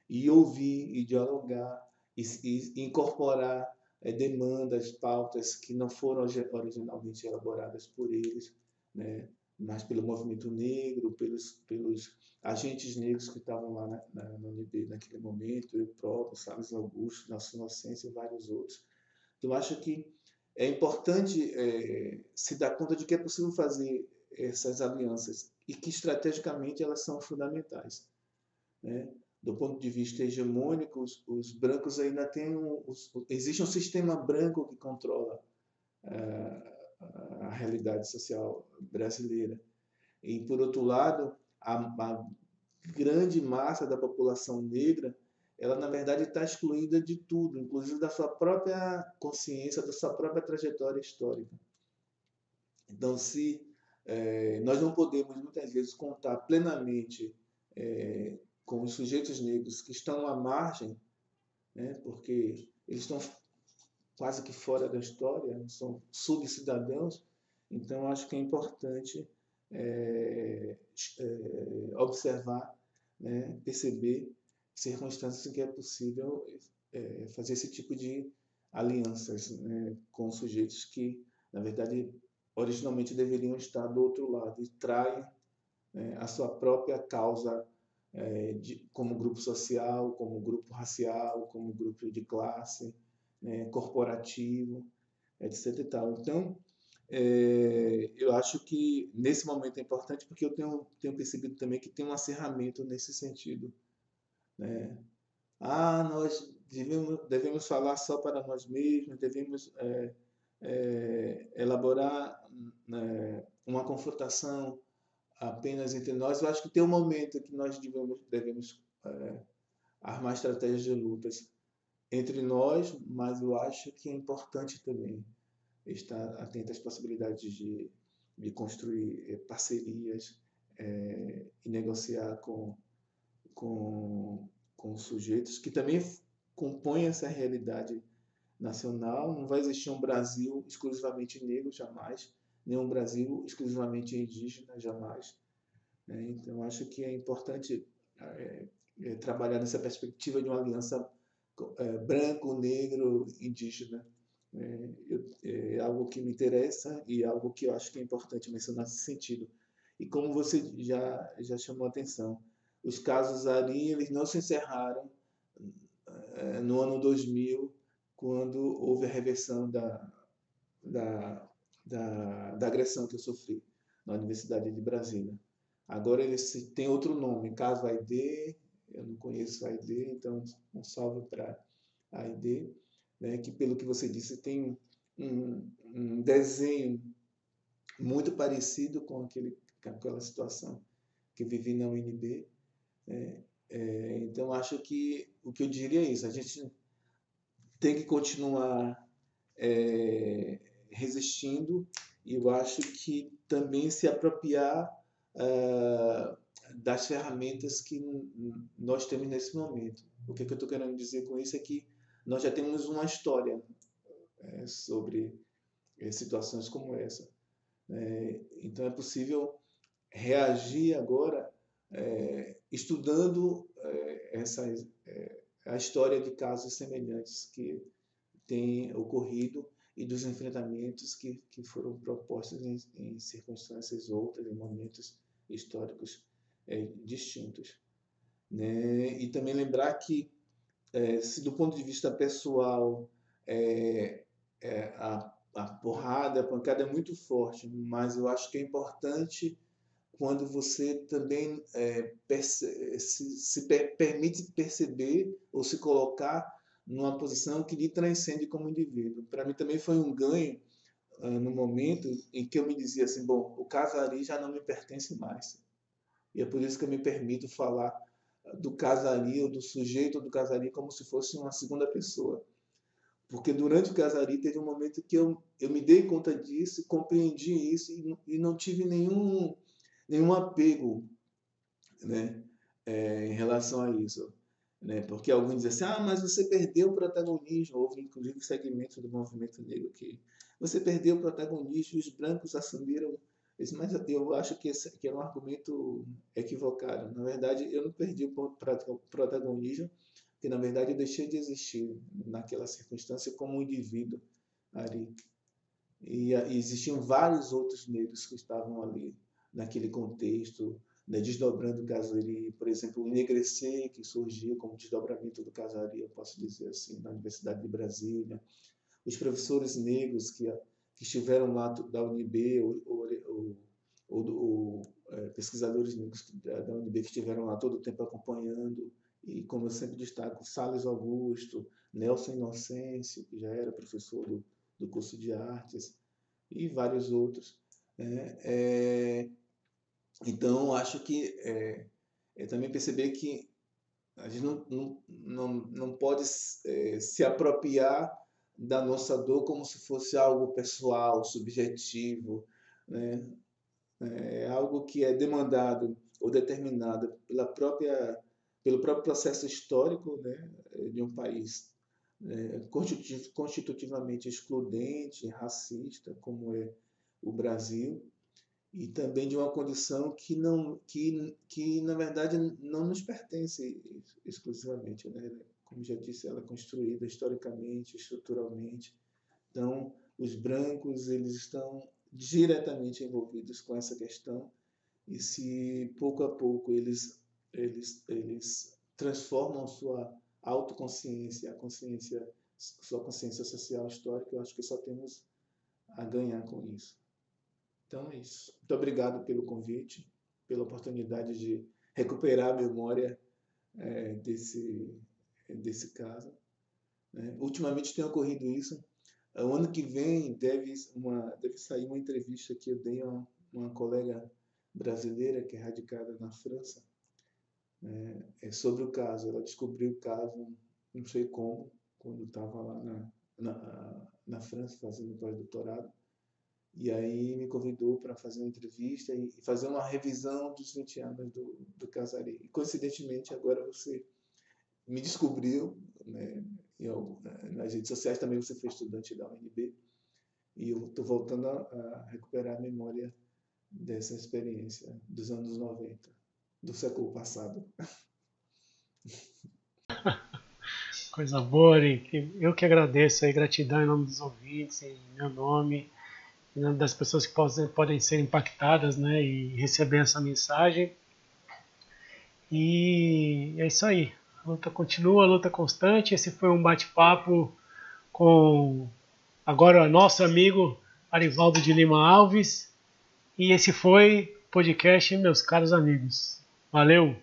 e ouvir e dialogar e, e incorporar é, demandas, pautas que não foram originalmente elaboradas por eles, né, mas pelo movimento negro, pelos, pelos agentes negros que estavam lá na, na, na UNB naquele momento, eu próprio, Salles Augusto, Nossa Inocência e vários outros. Então, acho que é importante é, se dar conta de que é possível fazer essas alianças e que estrategicamente elas são fundamentais. Né? Do ponto de vista hegemônico, os, os brancos ainda têm um, os, existe um sistema branco que controla uh, a realidade social brasileira. E, por outro lado, a, a grande massa da população negra, ela na verdade está excluída de tudo, inclusive da sua própria consciência, da sua própria trajetória histórica. Então, se é, nós não podemos muitas vezes contar plenamente é, com os sujeitos negros que estão à margem, né, porque eles estão quase que fora da história, são subcidadãos, então acho que é importante é, é, observar, né, perceber circunstâncias em que é possível é, fazer esse tipo de alianças né, com sujeitos que, na verdade, originalmente deveriam estar do outro lado e traem né, a sua própria causa é, de, como grupo social, como grupo racial, como grupo de classe, né, corporativo, etc. E tal. Então, é, eu acho que nesse momento é importante porque eu tenho, tenho percebido também que tem um acerramento nesse sentido. Né? Ah, nós devemos, devemos falar só para nós mesmos, devemos é, é, elaborar né, uma confrontação apenas entre nós. Eu acho que tem um momento que nós devemos, devemos é, armar estratégias de lutas entre nós, mas eu acho que é importante também estar atento às possibilidades de, de construir eh, parcerias é, e negociar com, com, com sujeitos que também compõem essa realidade nacional. Não vai existir um Brasil exclusivamente negro, jamais, nem um Brasil exclusivamente indígena, jamais. Né? Então, acho que é importante é, é, trabalhar nessa perspectiva de uma aliança é, branco, negro, indígena é, eu, é algo que me interessa e algo que eu acho que é importante mencionar nesse sentido. E como você já, já chamou a atenção, os casos ali eles não se encerraram no ano 2000, quando houve a reversão da, da, da, da agressão que eu sofri na Universidade de Brasília. Agora ele tem outro nome, caso AID, eu não conheço AID, então um salve para AID né, que pelo que você disse tem um, um desenho muito parecido com, aquele, com aquela situação que vivi na UNB. Né? É, então acho que o que eu diria é isso, a gente tem que continuar é, resistindo e eu acho que também se apropriar uh, das ferramentas que nós temos nesse momento. O que, é que eu estou querendo dizer com isso é que nós já temos uma história é, sobre é, situações como essa. É, então é possível reagir agora é, estudando é, essa, é, a história de casos semelhantes que têm ocorrido e dos enfrentamentos que, que foram propostos em, em circunstâncias outras, em momentos históricos distintos. Né? E também lembrar que é, se do ponto de vista pessoal é, é, a, a porrada, a pancada é muito forte, mas eu acho que é importante quando você também é, se, se per, permite perceber ou se colocar numa posição que lhe transcende como indivíduo. Para mim também foi um ganho uh, no momento em que eu me dizia assim, bom, o casari já não me pertence mais. E é por isso que eu me permito falar do casari ou do sujeito do casari como se fosse uma segunda pessoa. Porque durante o casari teve um momento que eu, eu me dei conta disso, compreendi isso e, e não tive nenhum, nenhum apego né, é, em relação a isso. Né? Porque alguns dizem assim, ah, mas você perdeu o protagonismo. Houve inclusive segmentos do movimento negro que você perdeu o protagonismo os brancos assumiram mas eu acho que esse que era um argumento equivocado. Na verdade, eu não perdi o protagonismo, porque na verdade eu deixei de existir naquela circunstância como um indivíduo ali. E, e existiam vários outros negros que estavam ali naquele contexto, né, desdobrando o casari, por exemplo, o Negrecer, que surgiu como desdobramento do casari, eu posso dizer assim, na Universidade de Brasília, os professores negros que que estiveram lá da UNB ou, ou, ou, ou é, pesquisadores negros da, UNB que estiveram lá todo o tempo acompanhando, e como eu sempre destaco, Salles Augusto, Nelson Inocêncio, que já era professor do, do curso de artes, e vários outros. Né? É, então, acho que é, é, também perceber que a gente não, não, não, não pode é, se apropriar da nossa dor como se fosse algo pessoal, subjetivo. Né? É algo que é demandado ou determinado pela própria, pelo próprio processo histórico né, de um país é, constitutivamente excludente, racista, como é o Brasil, e também de uma condição que não que, que na verdade não nos pertence exclusivamente, né? Como já disse, ela é construída historicamente, estruturalmente. Então, os brancos eles estão diretamente envolvidos com essa questão e se pouco a pouco eles eles eles transformam sua autoconsciência, a consciência sua consciência social histórica, eu acho que só temos a ganhar com isso. Então é isso. Muito obrigado pelo convite, pela oportunidade de recuperar a memória é, desse, desse caso. Né? Ultimamente tem ocorrido isso. O ano que vem deve, uma, deve sair uma entrevista que eu dei a uma, uma colega brasileira que é radicada na França é, é sobre o caso. Ela descobriu o caso, não sei como, quando estava lá na, na, na França fazendo pós-doutorado e aí me convidou para fazer uma entrevista e fazer uma revisão dos 20 anos do, do Casari. E coincidentemente agora você me descobriu, né, nas redes sociais também você foi estudante da UNB, e eu estou voltando a, a, recuperar a memória dessa experiência dos anos 90, do século passado. Coisa boa, Rick. Eu que agradeço aí, gratidão em nome dos ouvintes, em meu nome das pessoas que podem, podem ser impactadas né, e receber essa mensagem. E é isso aí. A luta continua, a luta constante. Esse foi um bate-papo com agora nosso amigo Arivaldo de Lima Alves. E esse foi o podcast, meus caros amigos. Valeu!